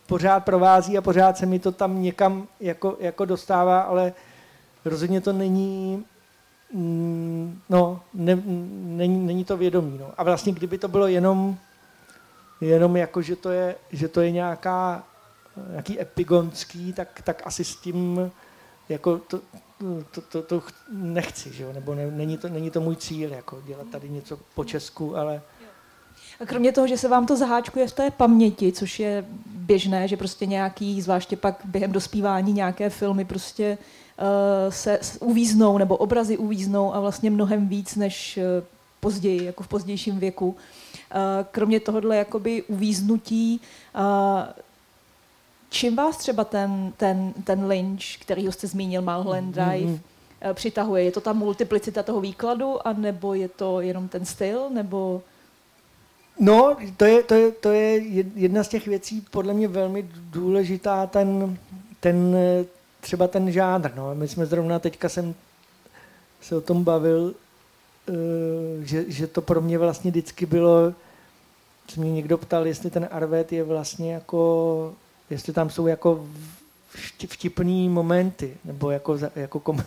pořád provází a pořád se mi to tam někam jako, jako dostává, ale rozhodně to není, mm, no, ne, není, není to vědomí. No. A vlastně kdyby to bylo jenom jenom jako, že to je, že to je nějaká, nějaký epigonský, tak, tak asi s tím jako to, to, to, to nechci, že jo? nebo ne, není, to, není to můj cíl, jako dělat tady něco po Česku, ale... A kromě toho, že se vám to zaháčkuje v té paměti, což je běžné, že prostě nějaký, zvláště pak během dospívání nějaké filmy prostě uh, se uvíznou, nebo obrazy uvíznou a vlastně mnohem víc než uh, později, jako v pozdějším věku. Eh, kromě tohohle jakoby uvíznutí, eh, čím vás třeba ten, ten, ten Lynch, který jste zmínil, Mulholland mm-hmm. Drive, mm-hmm. přitahuje? Je to ta multiplicita toho výkladu, anebo je to jenom ten styl, nebo... No, to je, to, je, to je jedna z těch věcí, podle mě velmi důležitá, ten, ten třeba ten žánr. No. My jsme zrovna teďka jsem se o tom bavil, eh, že, že to pro mě vlastně vždycky bylo, se mě někdo ptal, jestli ten arvet je vlastně jako, jestli tam jsou jako vtipný momenty, nebo jako, jako, kom,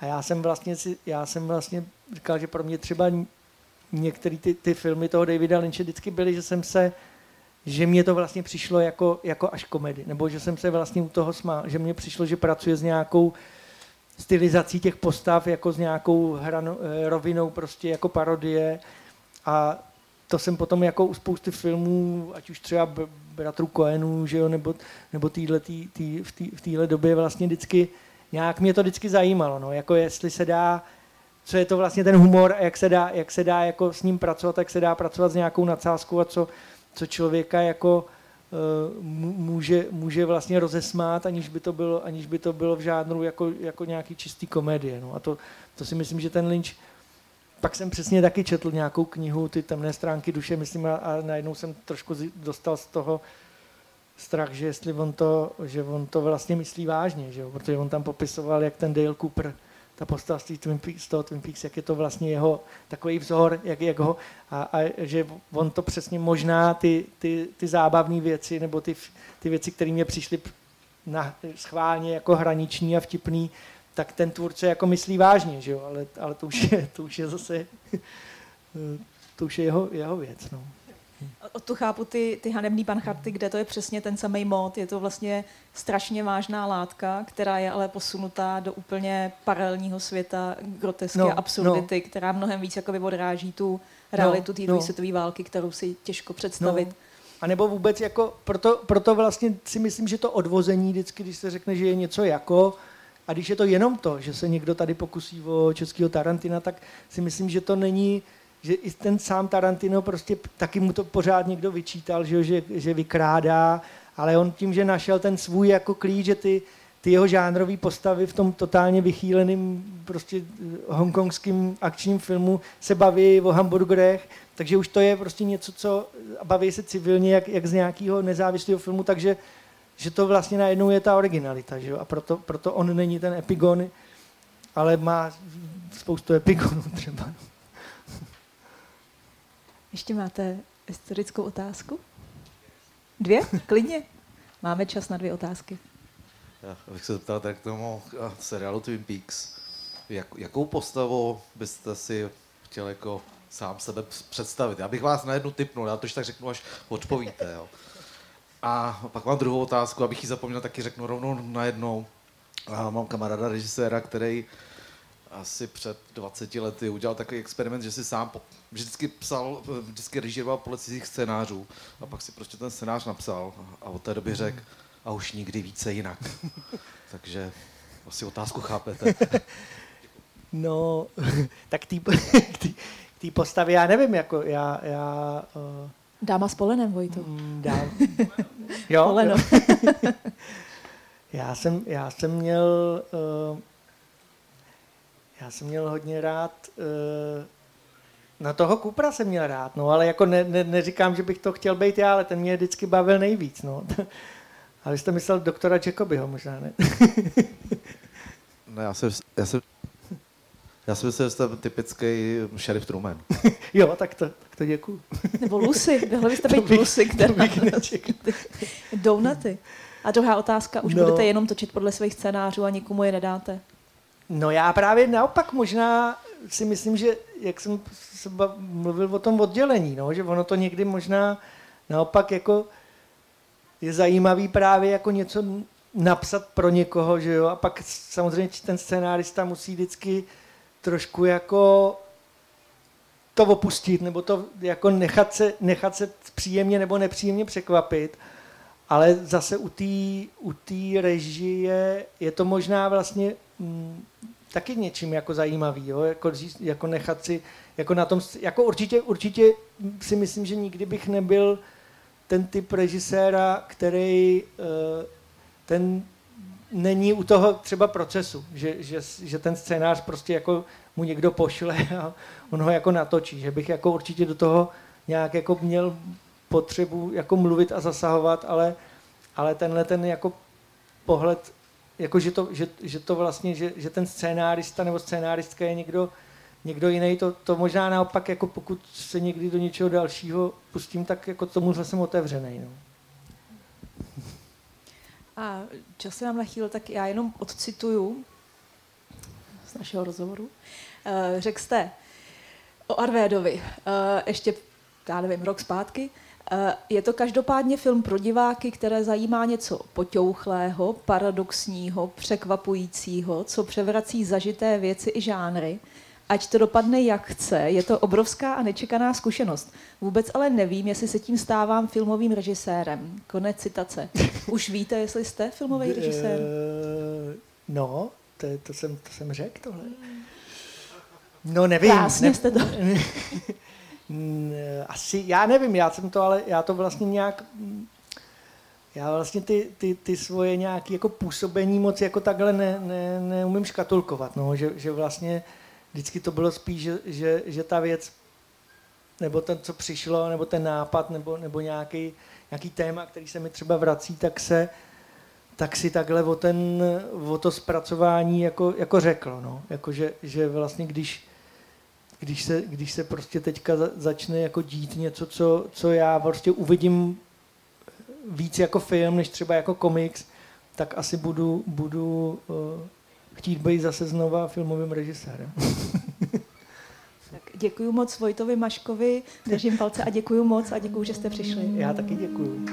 a já jsem vlastně já jsem vlastně říkal, že pro mě třeba některé ty, ty filmy toho Davida Lynche vždycky byly, že jsem se, že mě to vlastně přišlo jako, jako až komedy, nebo že jsem se vlastně u toho smál, že mně přišlo, že pracuje s nějakou stylizací těch postav, jako s nějakou hrano, eh, rovinou prostě jako parodie. A to jsem potom jako u spousty filmů, ať už třeba bratru Cohenů, že jo, nebo, nebo týhle, tý, tý, v téhle době vlastně vždycky, nějak mě to vždycky zajímalo, no, jako jestli se dá, co je to vlastně ten humor a jak se dá, jak se dá jako s ním pracovat, jak se dá pracovat s nějakou nadsázkou a co, co člověka jako může, může vlastně rozesmát, aniž by to bylo, aniž by to bylo v žádnou jako, jako nějaký čistý komedie. No. A to, to si myslím, že ten Lynch pak jsem přesně taky četl nějakou knihu, ty temné stránky duše, myslím, a, a najednou jsem trošku dostal z toho strach, že jestli on to, že on to vlastně myslí vážně, že jo? protože on tam popisoval, jak ten Dale Cooper, ta postava z, Twin Peaks, z toho Twin Peaks, jak je to vlastně jeho takový vzor, jak, jak ho, a, a že on to přesně možná ty, ty, ty zábavné věci, nebo ty, ty věci, které mě přišly na, schválně jako hraniční a vtipný, tak ten tvůrce jako myslí vážně, že jo? Ale, ale to, už je, to už je zase to už je jeho, jeho věc. No. O tu chápu ty, ty hanebný pancharty, kde to je přesně ten samý mod. Je to vlastně strašně vážná látka, která je ale posunutá do úplně paralelního světa grotesky no, a absurdity, no. která mnohem víc jako odráží tu realitu no, té no. světové války, kterou si těžko představit. No. A nebo vůbec jako, proto, proto vlastně si myslím, že to odvození vždycky, když se řekne, že je něco jako, a když je to jenom to, že se někdo tady pokusí o českého Tarantina, tak si myslím, že to není, že i ten sám Tarantino prostě taky mu to pořád někdo vyčítal, že, že, že vykrádá, ale on tím, že našel ten svůj jako klíč, že ty, ty jeho žánrové postavy v tom totálně vychýleném prostě eh, hongkongském akčním filmu se baví o hamburgerech, takže už to je prostě něco, co baví se civilně, jak, jak z nějakého nezávislého filmu, takže že to vlastně najednou je ta originalita, že jo? a proto, proto on není ten epigon, ale má spoustu epigonů třeba. Ještě máte historickou otázku? Dvě? Klidně. Máme čas na dvě otázky. Já bych se zeptal tak tomu seriálu Twin Peaks. Jak, jakou postavu byste si chtěl jako sám sebe představit? Já bych vás na jednu typnul, já to tak řeknu, až odpovíte. Jo. A pak mám druhou otázku, abych ji zapomněl, taky řeknu rovnou najednou. A mám kamaráda režiséra, který asi před 20 lety udělal takový experiment, že si sám po, vždycky psal, vždycky režíroval podle cizích scénářů a pak si prostě ten scénář napsal a od té doby řekl a už nikdy více jinak. Takže asi otázku chápete. No, tak k té postavě já nevím, jako já, já uh Dáma s polenem, Vojto. Mm, dám. jo? Poleno. já, jsem, já jsem měl uh, já jsem měl hodně rád uh, na toho Kupra jsem měl rád, no, ale jako ne, ne, neříkám, že bych to chtěl být já, ale ten mě vždycky bavil nejvíc, no. ale jste myslel doktora Jacobyho možná, ne? no já jsem, já jsem, já si myslím, že jste typický šerif Truman. jo, tak to, tak to děkuju. Nebo Lucy, mohli byste být Lucy, která Donuty. A druhá otázka, už no. budete jenom točit podle svých scénářů a nikomu je nedáte? No já právě naopak možná si myslím, že jak jsem se mluvil o tom oddělení, no, že ono to někdy možná naopak jako je zajímavý právě jako něco napsat pro někoho, že jo, a pak samozřejmě ten scénárista musí vždycky trošku jako to opustit, nebo to jako nechat se, nechat se příjemně nebo nepříjemně překvapit. Ale zase u té u režie je to možná vlastně taky něčím jako zajímavý, jo? Jako, jako nechat si, jako na tom, jako určitě, určitě si myslím, že nikdy bych nebyl ten typ režiséra, který uh, ten není u toho třeba procesu, že, že, že ten scénář prostě jako mu někdo pošle a on ho jako natočí, že bych jako určitě do toho nějak jako měl potřebu jako mluvit a zasahovat, ale, ale tenhle ten jako pohled, jako že to, že, že to vlastně, že, že ten scénárista nebo scénáristka je někdo, někdo jiný, to, to možná naopak, jako pokud se někdy do něčeho dalšího pustím, tak jako tomu jsem otevřený. No. A čas se nám nachýl, tak já jenom odcituju z našeho rozhovoru. Uh, řekl jste o Arvédovi uh, ještě, já nevím, rok zpátky. Uh, je to každopádně film pro diváky, které zajímá něco poťouchlého, paradoxního, překvapujícího, co převrací zažité věci i žánry ať to dopadne jak chce, je to obrovská a nečekaná zkušenost. Vůbec ale nevím, jestli se tím stávám filmovým režisérem. Konec citace. Už víte, jestli jste filmový režisér? No, to, to, jsem, to jsem řekl tohle. No nevím. Krásně ne, jste to. Asi, já nevím, já jsem to, ale já to vlastně nějak, já vlastně ty, ty, ty svoje nějaké jako působení moc jako takhle ne, ne, neumím škatulkovat, no, že, že vlastně vždycky to bylo spíš, že, že, že ta věc, nebo ten, co přišlo, nebo ten nápad, nebo, nebo nějaký, nějaký téma, který se mi třeba vrací, tak se, tak si takhle o, ten, o to zpracování jako, jako řeklo. No. Jako, že, že vlastně když, když, se, když se prostě teďka začne jako dít něco, co, co já prostě uvidím víc jako film, než třeba jako komiks, tak asi budu, budu uh, chtít být zase znova filmovým režisérem. tak děkuji moc Vojtovi Maškovi, držím palce a děkuji moc a děkuji, že jste přišli. Já taky děkuji.